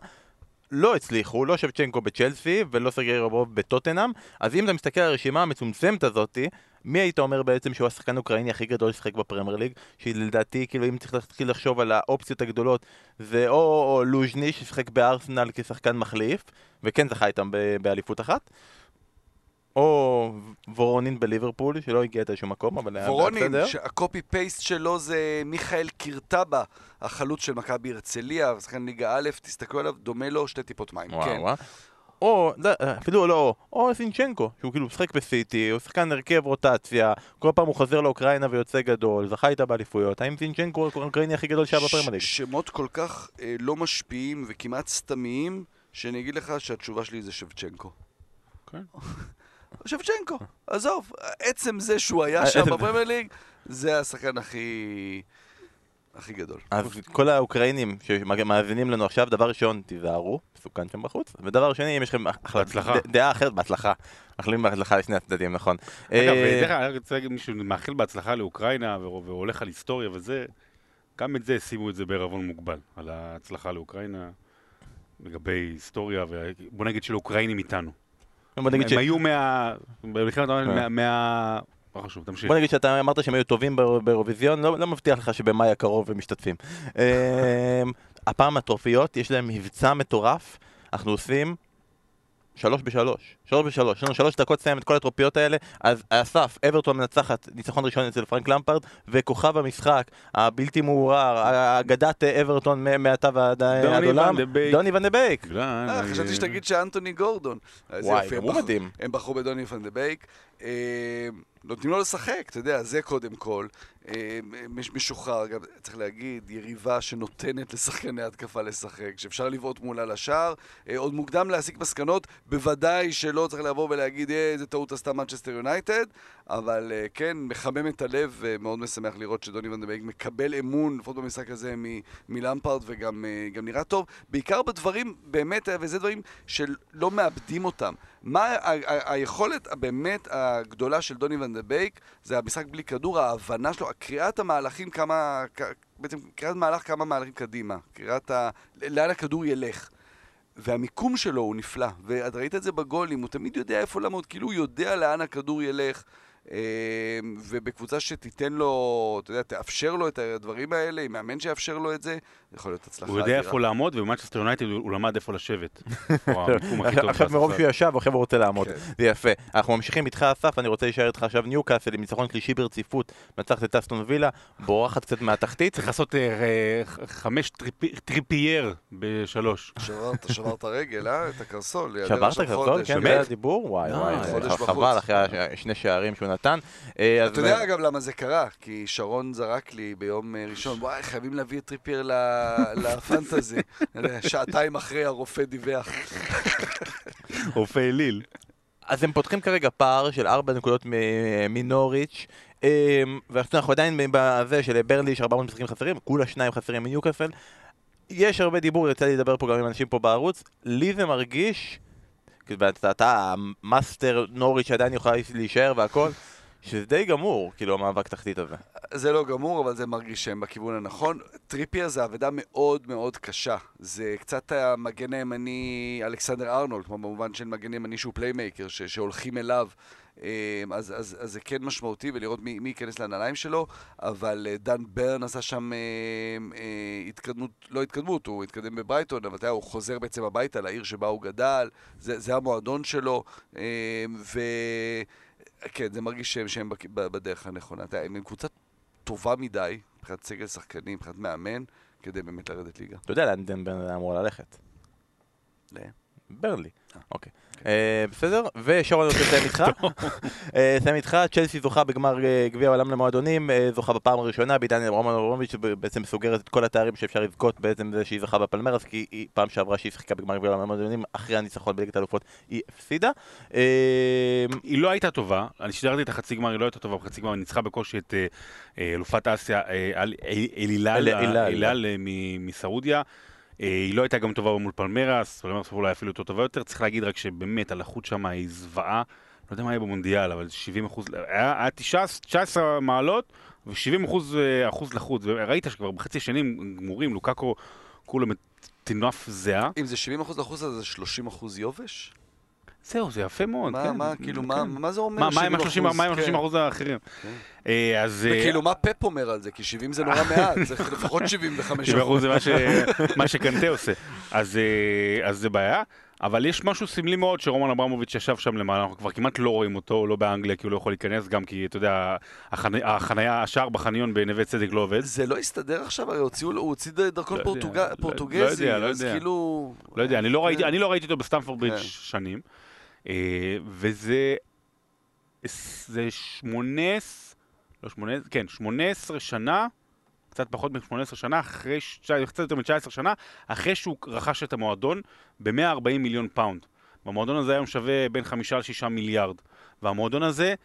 לא הצליחו, לא שבצ'נקו בצ'לסי ולא סרגי רברוב בטוטנאם, אז אם אתה מסתכל על הרשימה המצומצמת הזאתי, מי היית אומר בעצם שהוא השחקן האוקראיני הכי גדול לשחק בפרמייר ליג? שלדעתי, כאילו, אם צריך להתחיל לחשוב על האופציות הגדולות, זה או, או לוז'ני ששיחק בארסנל כשחקן מחליף, וכן זכה איתם באליפות אחת, או וורונין בליברפול, שלא הגיע את איזשהו מקום, אבל היה וורונין, בסדר. שהקופי פייסט שלו זה מיכאל קירטבה, החלוץ של מכבי הרצליה, שחקן ליגה א', תסתכלו עליו, דומה לו שתי טיפות מים. וואו, כן. וואו. או, לא, אפילו לא, או, או זינצ'נקו, שהוא כאילו משחק בסיטי, הוא שחקן הרכב רוטציה, כל פעם הוא חוזר לאוקראינה ויוצא גדול, זכה איתה באליפויות, האם זינצ'נקו הוא האוקראיני הכי גדול שהיה בפרמייר ליג? ש- שמות כל כך אה, לא משפיעים וכמעט סתמיים, שאני אגיד לך שהתשובה שלי זה שבצ'נקו. כן. שבצ'נקו, עזוב, עצם זה שהוא היה אה, שם עצם- בפרמייר ליג, זה השחקן הכי... הכי גדול. אז כל האוקראינים שמאזינים לנו עכשיו, דבר ראשון, תיזהרו, מסוכן שם בחוץ, ודבר שני, אם יש לכם דעה אחרת, בהצלחה. מאחלים בהצלחה לשני הצדדים, נכון. אגב, אה, דרך אגב, אני רוצה להגיד, מישהו מאחל בהצלחה לאוקראינה והולך על היסטוריה וזה, גם את זה שימו את זה בערבון מוגבל, על ההצלחה לאוקראינה, לגבי היסטוריה, בוא נגיד שלאוקראינים איתנו. הם היו מה... לא חשוב, תמשיך. בוא נגיד שאתה אמרת שהם היו טובים באיר- באירוויזיון, לא, לא מבטיח לך שבמאי הקרוב הם משתתפים. אמ, הפעם הטרופיות, יש להם מבצע מטורף, אנחנו עושים שלוש בשלוש, שלוש בשלוש, יש לנו שלוש דקות לסיים את כל הטרופיות האלה, אז אסף, אברטון מנצחת, ניצחון ראשון אצל פרנק למפרד, וכוכב המשחק, הבלתי מעורער, אגדת אה, אברטון מעתה ועד עד דוני עולם, ון דה בייק. דוני ון דה בייק. אה, אה, חשבתי שתגיד שאנטוני גורדון. וואי, הוא בחרו- מדהים. הם בחרו בדוני ון דה בייק. אה, נותנים לו לשחק, אתה יודע, זה קודם כל. אה, מש- משוחרר, גם צריך להגיד, יריבה שנותנת לשחקני התקפה לשחק, שאפשר לבעוט מולה לשער. אה, עוד מוקדם להסיק מסקנות, בוודאי שלא צריך לבוא ולהגיד, אה, איזה טעות עשתה מנצ'סטר יונייטד, אבל אה, כן, מחמם את הלב, ומאוד משמח לראות שדוני בייק מקבל אמון, לפחות במשחק הזה, מלמפרד, וגם אה, נראה טוב. בעיקר בדברים, באמת, אה, וזה דברים שלא מאבדים אותם. מה היכולת הבאמת הגדולה של דוני ון דה בייק, זה המשחק בלי כדור, ההבנה שלו, קריאת המהלכים כמה, בעצם קריאת מהלך כמה מהלכים קדימה, קריאת ה... לאן הכדור ילך. והמיקום שלו הוא נפלא, ואת ראית את זה בגולים, הוא תמיד יודע איפה לעמוד, כאילו הוא יודע לאן הכדור ילך, ובקבוצה שתיתן לו, אתה יודע, תאפשר לו את הדברים האלה, עם מאמן שיאפשר לו את זה, זה יכול להיות הצלחה הוא יודע. איפה לעמוד, ובמנצ'סטר יונייטד הוא למד איפה לשבת. עכשיו מרוב. שהוא ישב, עכשיו הוא רוצה לעמוד. כן. זה יפה. אנחנו ממשיכים איתך אסף, אני רוצה להישאר איתך עכשיו ניוקאסל עם ניצחון שלישי ברציפות, מנצחת את אסטון וילה, בורחת קצת מהתחתית. צריך לעשות אה, אה, חמש טריפ- טריפייר בשלוש. שבר את, רגל, אה? את הקרסול. שבר ת'קרסול? כן, באמת? זה הדיבור? וואי. חבל אחרי שני שערים שהוא נתן. אה, אתה יודע אגב למה זה קרה? כי שרון זרק לי ביום אה, ראשון, וואי, חייבים להביא את טריפייר לפנטזי. שעתיים אחרי הרופא דיווח. רופא אליל. אז הם פותחים כרגע פער של 4 נקודות מנוריץ', אמ, ואנחנו עדיין בזה של ברנלי יש 400 משחקים חסרים, כולה שניים חסרים מניוקאסל. יש הרבה דיבור, יצא לי לדבר פה גם עם אנשים פה בערוץ, לי זה מרגיש, כאילו, אתה המאסטר נוריץ' שעדיין יכולה להישאר והכל, שזה די גמור, כאילו המאבק תחתית הזה. זה לא גמור, אבל זה מרגיש שהם בכיוון הנכון. טריפייר זה אבדה מאוד מאוד קשה. זה קצת המגן הימני אלכסנדר ארנולד, כמו במובן של מגן ימני שהוא playmaker, שהולכים אליו. אה, אז, אז, אז זה כן משמעותי, ולראות מי, מי ייכנס לנעליים שלו, אבל אה, דן ברן עשה שם אה, אה, התקדמות, לא התקדמות, הוא התקדם בברייטון, אבל אתה יודע, הוא חוזר בעצם הביתה לעיר שבה הוא גדל, זה, זה המועדון שלו, אה, ו... כן, זה מרגיש שהם, שהם בדרך הנכונה. אתה יודע, הם קבוצה טובה מדי, מבחינת סגל שחקנים, מבחינת מאמן, כדי באמת לרדת ליגה. אתה יודע לאן דן ברן אמור ללכת. ל- ברלי. אוקיי. אה, בסדר? ושרון אני רוצה לסיים איתך. אה, לסיים איתך, צ'לסי זוכה בגמר אה, גביע העולם למועדונים, אה, זוכה בפעם הראשונה בעידן רומן אברמוביץ' שבעצם סוגרת את כל התארים שאפשר לזכות בעצם זה שהיא זוכה בפלמרס, כי היא פעם שעברה שהיא שיחקה בגמר גביע העולם למועדונים, אחרי הניצחון בליגת האלופות היא הפסידה. אה, היא לא הייתה טובה, אני שידרתי את החצי גמר, היא לא הייתה טובה בחצי גמר, היא ניצחה בקושי את אה, אה, אלופת אסיה, אה, אל- אל- אלילל, אה, מסעודיה. אה, היא לא הייתה גם טובה מול פלמרס, פלמרס אולי אפילו יותר טובה יותר, צריך להגיד רק שבאמת הלחות שם היא זוועה, לא יודע מה יהיה במונדיאל, אבל 70 אחוז, היה, היה 19, 19 מעלות ו-70 אחוז, אה, אחוז לחות, וראית שכבר בחצי השני הם גמורים, לוקאקו כולו מטינף זהה. אם זה 70% לחוץ, אז זה 30% יובש? זהו, זה יפה מאוד, מה, כן. מה, כאילו, כן. מה, מה זה אומר? מה, מה עם 70%? ה-30 מה עם ה- כן. 30 אחוז האחרים? כן. אה, אז... אה, וכאילו, מה פפ אומר על זה? כי 70 זה נורא מעט, זה לפחות 75 70 אחוז זה מה ש- מה שקנטה עושה. אז אה, אז זה בעיה. אבל יש משהו סמלי מאוד שרומן אברמוביץ' ישב שם למעלה, אנחנו כבר כמעט לא רואים אותו, לא באנגליה, כי הוא לא יכול להיכנס, גם כי, אתה יודע, החני- החנייה, השער בחניון בנווה צדק לא עובד. זה לא הסתדר עכשיו? הרי הוציאו לו- הוא הוציא דרכון לא פורטוג- לא- פורטוגזי, לא לא אז. כאילו... לא יודע, אני לא ראיתי, כן. אני לא ראיתי אותו בסטמפורד ברידג' כן. שנים. אה, וזה... זה 18... לא 18... כן, 18 שנה, קצת פחות מ-18 שנה, אחרי... קצת יותר מ-19 שנה, אחרי שהוא רכש את המועדון ב-140 מיליון פאונד. והמועדון הזה היום שווה בין 5 ל-6 מיליארד. והמועדון הזה,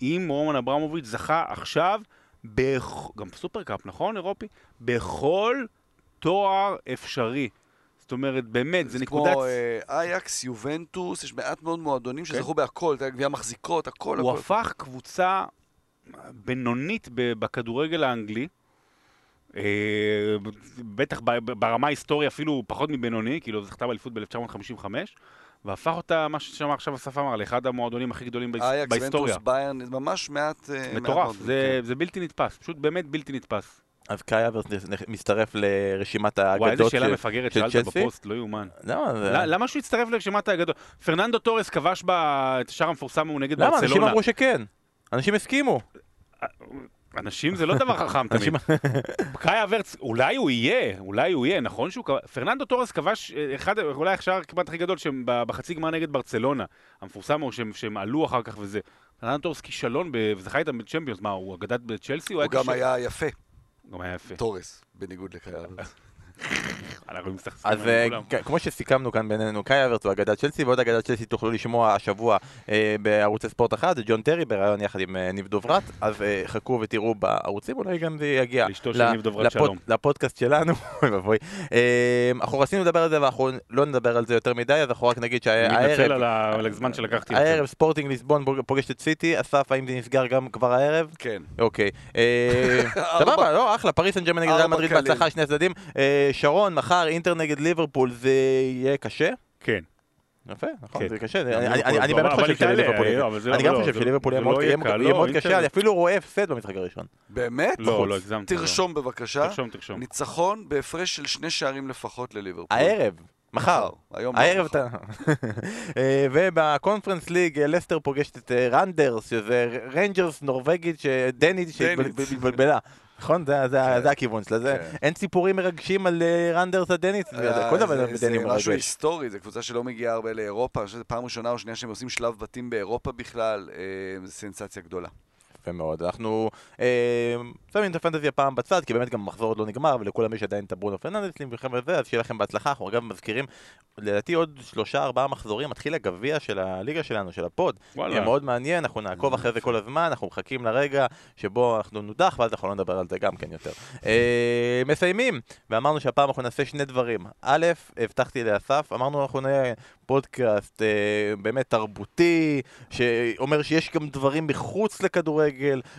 עם רומן אברמוביץ', זכה עכשיו בכ- גם סופרקאפ, נכון, אירופי? בכל תואר אפשרי. זאת אומרת, באמת, זה זה נקודת... כמו אה, אייקס, יובנטוס, יש מעט מאוד מועדונים שזכו בהכל, אתה יודע, גביע מחזיקות, הכל, הוא. הפך קבוצה בינונית בכדורגל האנגלי. אה, בטח ברמה ההיסטוריה אפילו פחות מבינוני, כאילו זכתה באליפות ב-1955, והפך אותה, מה ששמע עכשיו אסף אמר, לאחד המועדונים הכי גדולים בהיס- אייקס, בהיסטוריה. יובנטוס, ביירן, זה ממש מעט... אה, מטורף, זה, כן. זה בלתי נתפס, פשוט באמת בלתי נתפס. אז קאי אברס מצטרף לרשימת וואי, איזה האגדות שאלה של... מפגרת של שאלת צ'לסי? בפוסט, לא יאומן. למה? זה- ל- למה שהוא יצטרף לרשימת האגדות? פרננדו טורס כבש את השער המפורסם הוא נגד למה? אנשים ברצלונה. אמרו שכן. אנשים הסכימו. אנשים זה לא דבר חכם תמיד. קאי אברץ, אולי הוא יהיה, אולי הוא יהיה, נכון שהוא כבש... פרננדו טורס כבש אה, אחד, אולי השער כמעט הכי גדול בחצי גמר נגד ברצלונה. המפורסם הוא שהם, שהם עלו אחר כך וזה. פרננדו טורס כישלון וזכה איתם בצ'מפיונס. מה, הוא אגדת בצ'לסי? הוא גם. היה יפה, גם היה יפה. תורס, בניגוד לקריאה. אז אה, כמו שסיכמנו כאן בינינו, קאי אברץ הוא אגדת צ'לסי, ועוד אגדת צ'לסי תוכלו לשמוע השבוע אה, בערוץ ספורט אחד, זה ג'ון טרי בריאיון יחד עם אה, ניב דוברת, אז חכו ותראו בערוצים, אולי גם זה יגיע. לפודקאסט שלנו, אוי ואבוי. אנחנו רצינו לדבר על זה ואנחנו לא נדבר על זה יותר מדי, אז אנחנו רק נגיד שהערב, ספורטינג ליסבון פוג- פוגשת את סיטי, אסף, האם זה נסגר גם כבר הערב? כן. אוקיי. סבבה, לא, אחלה, פריס סן ג'רמן נגד מדריד. בהצלחה, שני הצדדים. אה, שרון, מחר אינטר נגד ליברפול, זה יהיה קשה? כן. יפה, נכון, כן. זה קשה. אני- אבל- באמת חושב שליברפול יהיה- אני גם לא, חושב שליברפול לא מאוד- לא, קשה, אני אפילו רואה הפסד במשחק הראשון. באמת? לא. לא הגזמת. תרשום בבקשה. תרשום, תרשום. ניצחון בהפרש של שני שערים לפחות לליברפול. הערב, מחר. היום הערב מחר. אתה... אה, ובקונפרנס ליג אה, לסטר פוגשת את אה, רנדרס, שזה רנג'רס נורבגית, שדנית דנית. שהתבלבלה. נכון? זה- זה כן. זה הכיוון שלה. זה- כן. אין סיפורים מרגשים על אה, רנדרס הדנית? אה, כל דבר זה- בדני זה משהו. היסטורי, זו קבוצה שלא מגיעה הרבה לאירופה, אני חושב שזו פעם ראשונה או שנייה שהם עושים שלב בתים באירופה בכלל, אה, זו סנסציה גדולה. יפה מאוד. אנחנו אה, שמים את הפנטזי הפעם בצד, כי באמת גם המחזור עוד לא נגמר, ולכולם יש עדיין את הברונו פרננדס למלחמת וזה, אז שיהיה לכם בהצלחה. אנחנו אגב מזכירים, לדעתי עוד שלושה ארבעה מחזורים מתחיל הגביע של הליגה שלנו, של הפוד. יהיה מאוד מעניין, אנחנו נעקוב אחרי זה כל הזמן, אנחנו מחכים לרגע שבו אנחנו נודח, ואז אנחנו לא נדבר על זה גם כן יותר. אה, מסיימים, ואמרנו שהפעם אנחנו נעשה שני דברים. א', הבטחתי לאסף, אמרנו אנחנו נהיה פודקאסט אה, באמת תרבותי, שאומר שיש גם דברים מחוץ לכדורגל,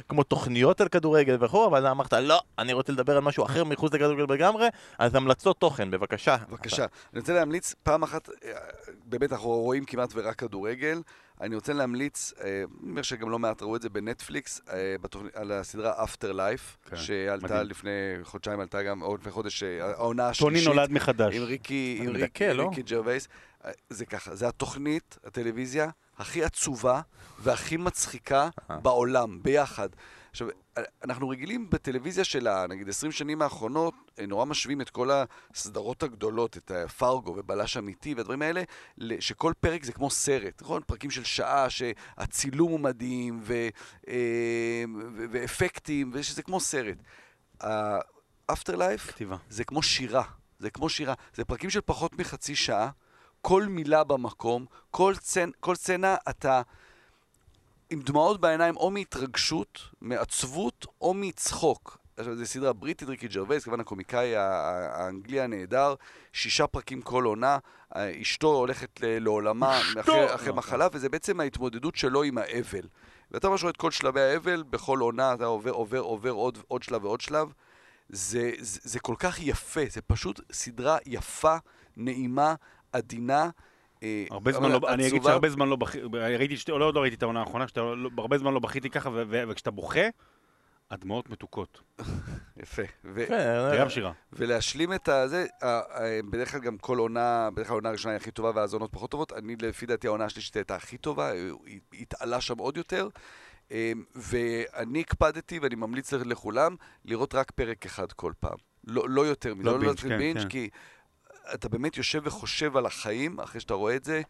כמו תוכניות על כדורגל וכו', אבל אמרת, לא, אני רוצה לדבר על משהו אחר מחוץ לכדורגל לגמרי, אז המלצות תוכן, בבקשה. בבקשה. אני רוצה להמליץ פעם אחת, אה, באמת אנחנו רואים כמעט ורק כדורגל, אני רוצה להמליץ, אה, אני אומר שגם לא מעט ראו את זה בנטפליקס, אה, על הסדרה After Life, כן, שעלתה מדהים. לפני חודשיים, עלתה גם, או לפני חודש, אה, העונה טוני השלישית. נולד מחדש. עם ריקי, עם ריקי, לא? ריקי ג'רווייס. זה ככה, זה התוכנית, הטלוויזיה, הכי עצובה והכי מצחיקה. בעולם, ביחד. עכשיו, אה, אנחנו רגילים בטלוויזיה של. נגיד 20 שנים האחרונות, אה, נורא משווים את כל הסדרות הגדולות, את אה, פרגו ובלש אמיתי והדברים האלה, שכל פרק זה כמו סרט, נכון? פרקים של שעה שהצילום הוא מדהים, ו, אה, ו- ואפקטים, ושזה כמו סרט. life כתיבה. זה כמו שירה, זה כמו שירה. זה פרקים של פחות מחצי שעה, כל מילה במקום, כל, צנ... כל סצנה אתה עם דמעות בעיניים או מהתרגשות, מעצבות או מצחוק. עכשיו, זו סדרה בריטית, ריקי ג'רווייס, כמובן הקומיקאי האנגלי הנהדר, שישה פרקים כל עונה, אה, אשתו הולכת לעולמה אחרי, אחרי מחלה, וזה בעצם ההתמודדות שלו עם האבל. ואתה ממש רואה את כל שלבי האבל, בכל עונה אתה עובר, עובר, עובר עוד, עוד שלב ועוד שלב. זה, זה, זה כל כך יפה, זה פשוט סדרה יפה, נעימה, עדינה. אה, הרבה זמן לא, אני אגיד. שהרבה זמן לא בכיתי, ראיתי, שתי- לא, לא ראיתי את העונה האחרונה, שאתה לא- הרבה זמן לא בכיתי ככה, ו- ו- וכשאתה בוכה, הדמעות מתוקות. יפה. ו- כן, זה גם שירה. ולהשלים את הזה, בדרך כלל גם כל עונה, בדרך כלל העונה הראשונה היא הכי טובה ואז עונות פחות טובות. אני, לפי דעתי, העונה השלישית הייתה הכי טובה, היא התעלה שם עוד יותר. אה, ואני הקפדתי, ואני ממליץ לכולם, לראות רק פרק אחד כל פעם. לא, לא יותר מזה, לא לא בינג', כן, בינג', כן. כי אתה באמת יושב וחושב על החיים אחרי שאתה רואה את זה.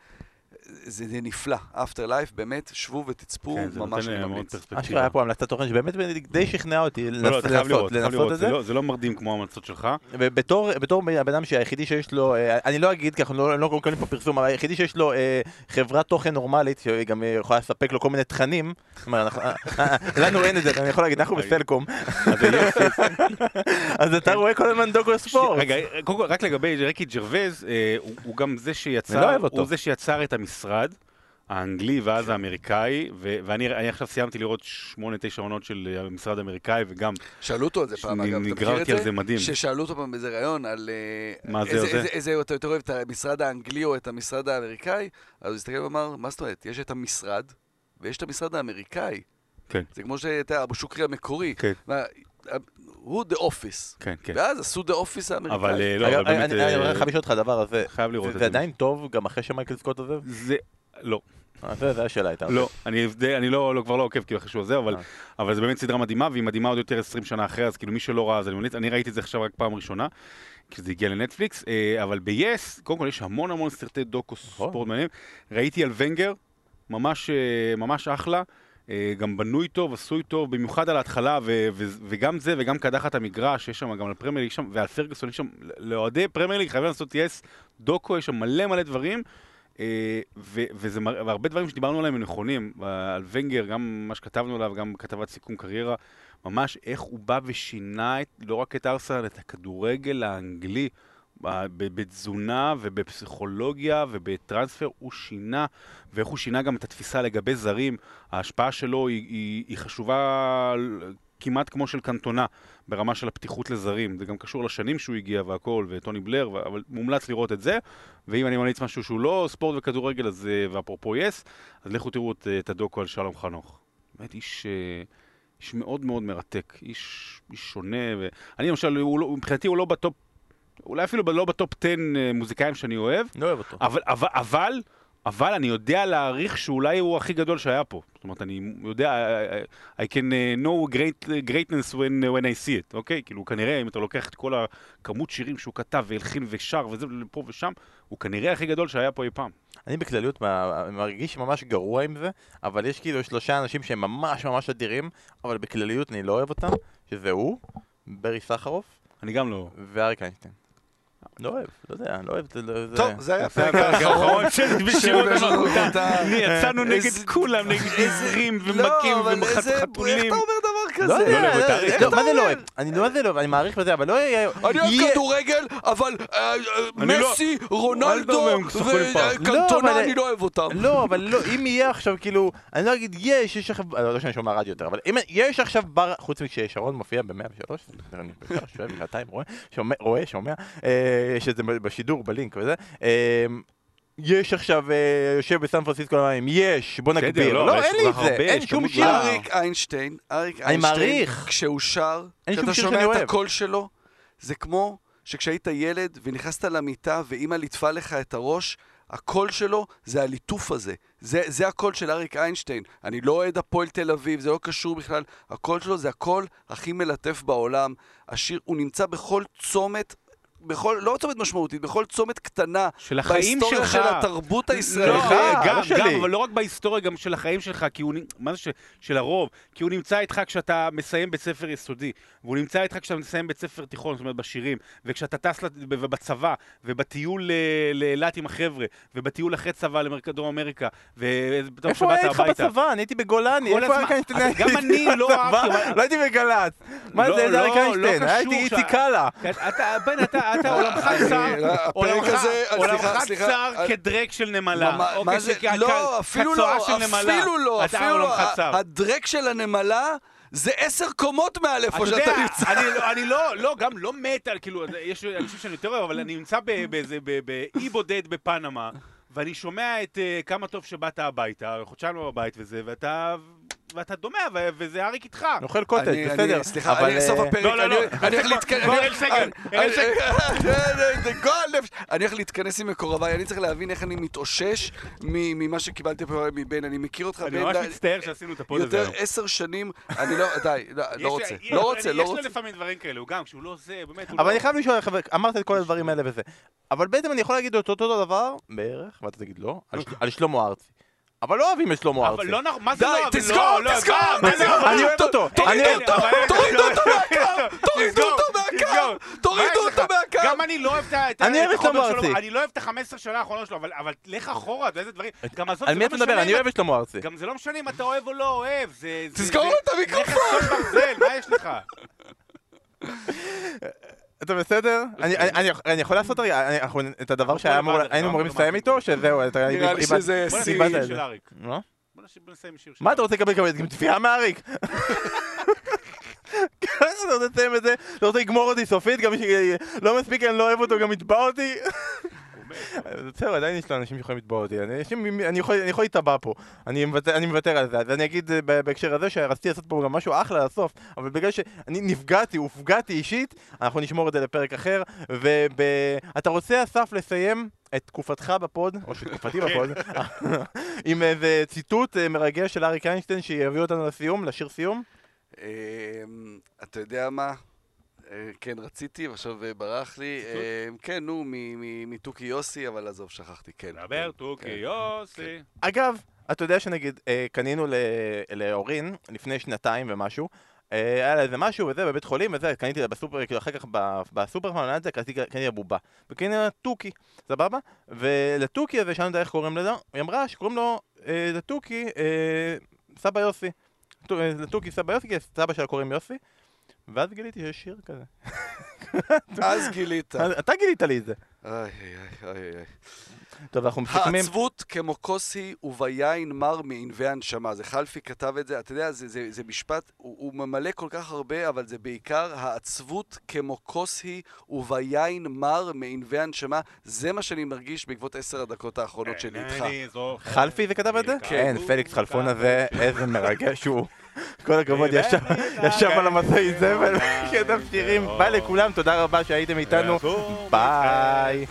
זה, זה נפלא. אפטר לייף, באמת, שבו ותצפו, כן, ממש אני מאוד ממליץ. אשכרה היה פה המלצת תוכן שבאמת די שכנעה אותי לא, לא, לנסות את זה זה. לא- זה לא מרדים כמו ההמלצות שלך. ובתור בתור הבן אדם שהיחידי שיש לו, אה, אני לא אגיד כי אנחנו לא לא מקבלים פה פרסום, אבל היחידי שיש לו אה, חברת תוכן נורמלית שגם אה, יכולה לספק לו כל מיני תכנים, אה, אה, לנו אין את זה, אני יכול להגיד, אנחנו בסלקום, אז אתה רואה כל הזמן דוקו ספורט. רגע, רק לגבי ריקי ג'רווז, אה, הוא- גם זה לא שיצר. הוא זה שיצר את המשרד. האנגלי ואז האמריקאי, ו- ואני אני עכשיו סיימתי לראות שמונה, תשע עונות של אה, המשרד האמריקאי, וגם שאלו אותו על זה פעם, אגב, אתה מכיר את על זה? זה מדהים. ששאלו אותו פעם באיזה ראיון על... אה, מה זה, איזה- זה? איזה אתה יותר אוהב, את המשרד האנגלי או את המשרד האמריקאי? אז הוא הסתכל ואמר, מה זאת אומרת? יש את המשרד, ויש את המשרד האמריקאי. כן. זה כמו שאתה, אבו שוקרי המקורי. כן. הוא The Office. כן, כן. ואז עשו The Office האמריקאי. אבל אה, לא, אבל באמת, אני אני אה, חייב לשאול אותך הדבר הזה, חייב לראות את זה זה. עדיין טוב גם אחרי שמייקל סקוט עוזב? זה, לא, אה, זה זה השאלה הייתה. לא, אני לא, לא- כבר לא עוקב כאילו אחרי שהוא עוזב, אבל. אבל זה באמת סדרה מדהימה, והיא מדהימה עוד יותר 20 שנה אחרי, אז כאילו מי שלא ראה, אז אני ממליץ, אני ראיתי את זה עכשיו רק פעם ראשונה, כי זה הגיע לנטפליקס, אבל ב-yes, קודם כל יש המון המון סרטי דוקו נכון. ספורט מעניינים, ראיתי על ונגר, ממש, ממש אחלה. אה, גם בנוי טוב, עשוי טוב, במיוחד על ההתחלה, ו- ו- וגם זה, וגם קדחת המגרש, יש שם גם על פרמייר ליג שם, ועל פרגוסון, יש שם, לאוהדי פרמייר ליג חייבים לעשות yes דוקו, יש שם מלא מלא דברים, אה, ו- וזה, והרבה דברים שדיברנו עליהם הם נכונים, על ונגר, גם מה שכתבנו עליו, גם כתבת סיכום קריירה, ממש איך הוא בא ושינה את, לא רק את ארסנל, את הכדורגל האנגלי. בתזונה ובפסיכולוגיה ובטרנספר הוא שינה ואיך הוא שינה גם את התפיסה לגבי זרים. ההשפעה שלו היא, היא, היא חשובה כמעט כמו של קנטונה ברמה של הפתיחות לזרים. זה גם קשור לשנים שהוא הגיע והכל וטוני בלר ו- אבל מומלץ לראות את זה. ואם אני ממליץ משהו שהוא לא ספורט וכדורגל אז אה, ואפרופו יס אז לכו תראו את, את הדוקו על שלום חנוך. באמת איש אה, איש מאוד מאוד מרתק, איש, איש שונה, ואני למשל, הוא לא, מבחינתי הוא לא בטופ, אולי אפילו לא בטופ 10 אה, מוזיקאים שאני אוהב, לא אוהב אותו. אבל, אבל, אבל, אבל אני יודע להעריך שאולי הוא הכי גדול שהיה פה. זאת אומרת, אני יודע, I, I can know great, greatness when, when I see it, אוקיי? כאילו, כנראה, אם אתה לוקח את כל הכמות שירים שהוא כתב והלחין ושר וזה פה ושם, הוא כנראה הכי גדול שהיה פה אי פעם. אני בכלליות מרגיש ממש גרוע עם זה, אבל יש כאילו שלושה אנשים שהם ממש ממש אדירים, אבל בכלליות אני לא אוהב אותם, שזה הוא, ברי סחרוף אני גם לא... ואריק איינשטיין. לא אוהב, לא יודע, לא אוהב, זה לא... זה- טוב, זה היה הפרק האחרון. של. המלכותה. יצאנו נגד איזה- כולם, נגד עזרים ומכים לא, אבל איזה- איך וחתולים. אתה אומר כזה? לא יודע, לא אוהב לא-. לא, מה זה לא? אוהב? אני לא זה לא, אני מעריך בזה, אבל לא יהיה... אני אוהב כדורגל, אבל אה, אה, לא- מסי, רונלדו. לא, וקנטונה, אני לא אוהב אותם. לא, אבל לא, אם יהיה עכשיו כאילו, אני לא אגיד יש, יש עכשיו, לא שאני שומע רדיו יותר, אבל אם יש עכשיו בר, חוץ מכששרון מופיע ב-103, אני שואל שעתיים רואה, שומע, רואה, שומע, אה, יש את זה בשידור, בלינק וזה, אה, יש עכשיו, אה, יושב בסן פרנסיסקו למים, יש, בוא נגביר, לא, לא, אין לי את זה, הרבה, אין שום שיר. אריק איינשטיין, אריק אני איינשטיין. כשהוא שר, כשאתה שומע את. הקול שלו, זה כמו שכשהיית ילד ונכנסת למיטה ואימא ליטפה לך את הראש, הקול שלו זה הליטוף הזה. זה, זה הקול של אריק איינשטיין. אני לא אוהד הפועל תל אביב, זה לא קשור בכלל. הקול שלו זה הקול הכי מלטף בעולם. השיר, הוא נמצא בכל צומת. בכל, לא צומת משמעותית, בכל צומת קטנה של החיים בהיסטוריה שלך. של התרבות לא, הישראלית. סליחה, גם, לא שלי. גם, אבל לא רק בהיסטוריה, גם של החיים שלך, כי הוא, מה זה ש, של הרוב? כי הוא נמצא איתך כשאתה מסיים בית ספר יסודי, והוא נמצא איתך כשאתה מסיים בית ספר תיכון, זאת אומרת בשירים, וכשאתה טס בצבא, ובטיול ל- לאילת עם החבר'ה, ובטיול אחרי צבא למרכז אמריקה, וטוב איפה שבאת היה איתך הביתה. בצבא? אני הייתי בגולני, איפה גם אני לא אהבתי, לא הייתי בגל"צ. מה לא, זה, זה לא, אריק לא איינשטיין, הייתי איציק קאלה. אתה, עולמך צר, הפרק עולמך סליחה, סליחה, צר אה, כדרק של נמלה. מה- אוקיי, זה? לא, אפילו לא. אפילו לא, אפילו לא. הדרק של הנמלה זה עשר קומות מעל איפה אתה שאתה נמצא. אני לא- אני לא, לא, גם לא מת על, כאילו, יש אנשים שאני יותר אוהב, אבל אני נמצא באיזה, באי בודד בפנמה, ואני שומע את אה, כמה טוב שבאת הביתה, חודשיים לא בבית וזה, ואתה... ואתה דומע, וזה אריק איתך. אוכל קוטג', אני- אני- בסדר. סליחה, אני סוף אה, הפרק, לא, לא, אני לא. אני הולך להתכנס, אני- סגל, אני- אני- סגל. אני הולך עם מקורביי, אני צריך להבין איך אני מתאושש ממה שקיבלתי פה מבן, אני מכיר אותך אני ממש מצטער שעשינו את הפוד הזה יותר. עשר שנים, אני לא, די, לא יש- לא רוצה, יש- לא רוצה, אני- לא יש רוצה. לו לפעמים דברים כאלה, הוא גם, כשהוא לא זה, באמת, הוא אבל לא... אני חייב לשאול, אמרת את כל הדברים האלה וזה. אבל בעצם אני יכול להגיד אותו דבר, בערך, ואתה תגיד לא, על שלמה ארצי. אבל לא אוהבים את שלמה אבל ארצי. לא נכון, מה זה די, לא? אבל לא, לא, תסגור, תסגור. לא? אני אוהב אותו, תורידו אותו, אבל- תורידו אותו מהקו, תורידו אותו מהקו. תורידו אותו? מהקו. גם אני לא אוהב את אני אוהב את שלמה החומר שלו, ארצי. אני לא אוהב את ה-15 שנה האחרונות שלו, אבל אבל לך אחורה, ואיזה דברים. גם עזוב, על זה מי לא אתה מדבר? משנה אני אוהב את שלמה ארצי. גם זה לא משנה אם אתה אוהב או לא אוהב, תסגור לו את המיקרופון. מה יש לך? אתה בסדר? אני- אני- יכול לעשות רגע, את הדבר בוא שהיה אמור- נלמד, היינו בוא אמורים. לסיים איתו, שזהו, אתה נראה לי איבדת- שזה בוא שיא. של זה. אריק. לא? בוא נסיים שיר של מה. אתה רוצה לקבל גם תביעה מאריק? אתה רוצה לסיים את זה? אתה רוצה לגמור אותי סופית? גם לא מספיק אני לא אוהב אותו, גם יתבע אותי? בסדר, עדיין יש לו אנשים שיכולים לתבוע אותי. אני- יכול אני יכול להיתבע פה. אני מוותר- על זה. אז אני אגיד אה, בהקשר הזה שרציתי לעשות פה גם משהו אחלה לסוף, אבל בגלל שאני נפגעתי, הופגעתי אישית, אנחנו נשמור את זה לפרק אחר. ואתה רוצה, אסף, לסיים את תקופתך בפוד, או שתקופתי בפוד, עם איזה ציטוט אה, מרגש של אריק איינשטיין שיביא אותנו לסיום, לשיר סיום? אמ, אתה יודע מה? אה, כן, רציתי, ועכשיו אה, ברח לי. אמ, כן, נו, מ- מ- מתוכי יוסי, אבל עזוב, שכחתי, כן. דבר כן, תוכי כן. יוסי. אגב, אתה יודע שנגיד, אה, קנינו ל- לאורין לפני שנתיים ומשהו, אה, היה לה איזה משהו וזה בבית חולים וזה, קניתי לה בסופר, כאילו אחר כך ב- בסופרפארם ליד זה, קניתי קניתי לה בובה. וקניתי לה תוכי, סבבה? ולתוכי הזה, שאני לא יודע איך קוראים לזה, היא אמרה שקוראים לו, אה, לתוכי, אה, סבא יוסי. אה, לתוכי סבא יוסי, כי סבא שלה קוראים יוסי. ואז גיליתי שיש שיר כזה. אז גילית. אתה גילית לי את זה. איי, איי, איי, איי. טוב, אנחנו מסכמים. העצבות כמו כוס היא וביין מר מענבי הנשמה. זה חלפי כתב את זה, אתה יודע, זה, זה, זה משפט, הוא, הוא ממלא כל כך הרבה, אבל זה בעיקר העצבות כמו כוס היא וביין מר מענבי הנשמה. זה מה שאני מרגיש בעקבות עשר הדקות האחרונות שלי איתך. חלפי זה כתב את זה? כן, פליקס חלפון הזה, איזה מרגש הוא. כל הכבוד, ישב על המסעי זבל, כתב שירים. ביי לכולם, תודה רבה שהייתם איתנו. ביי.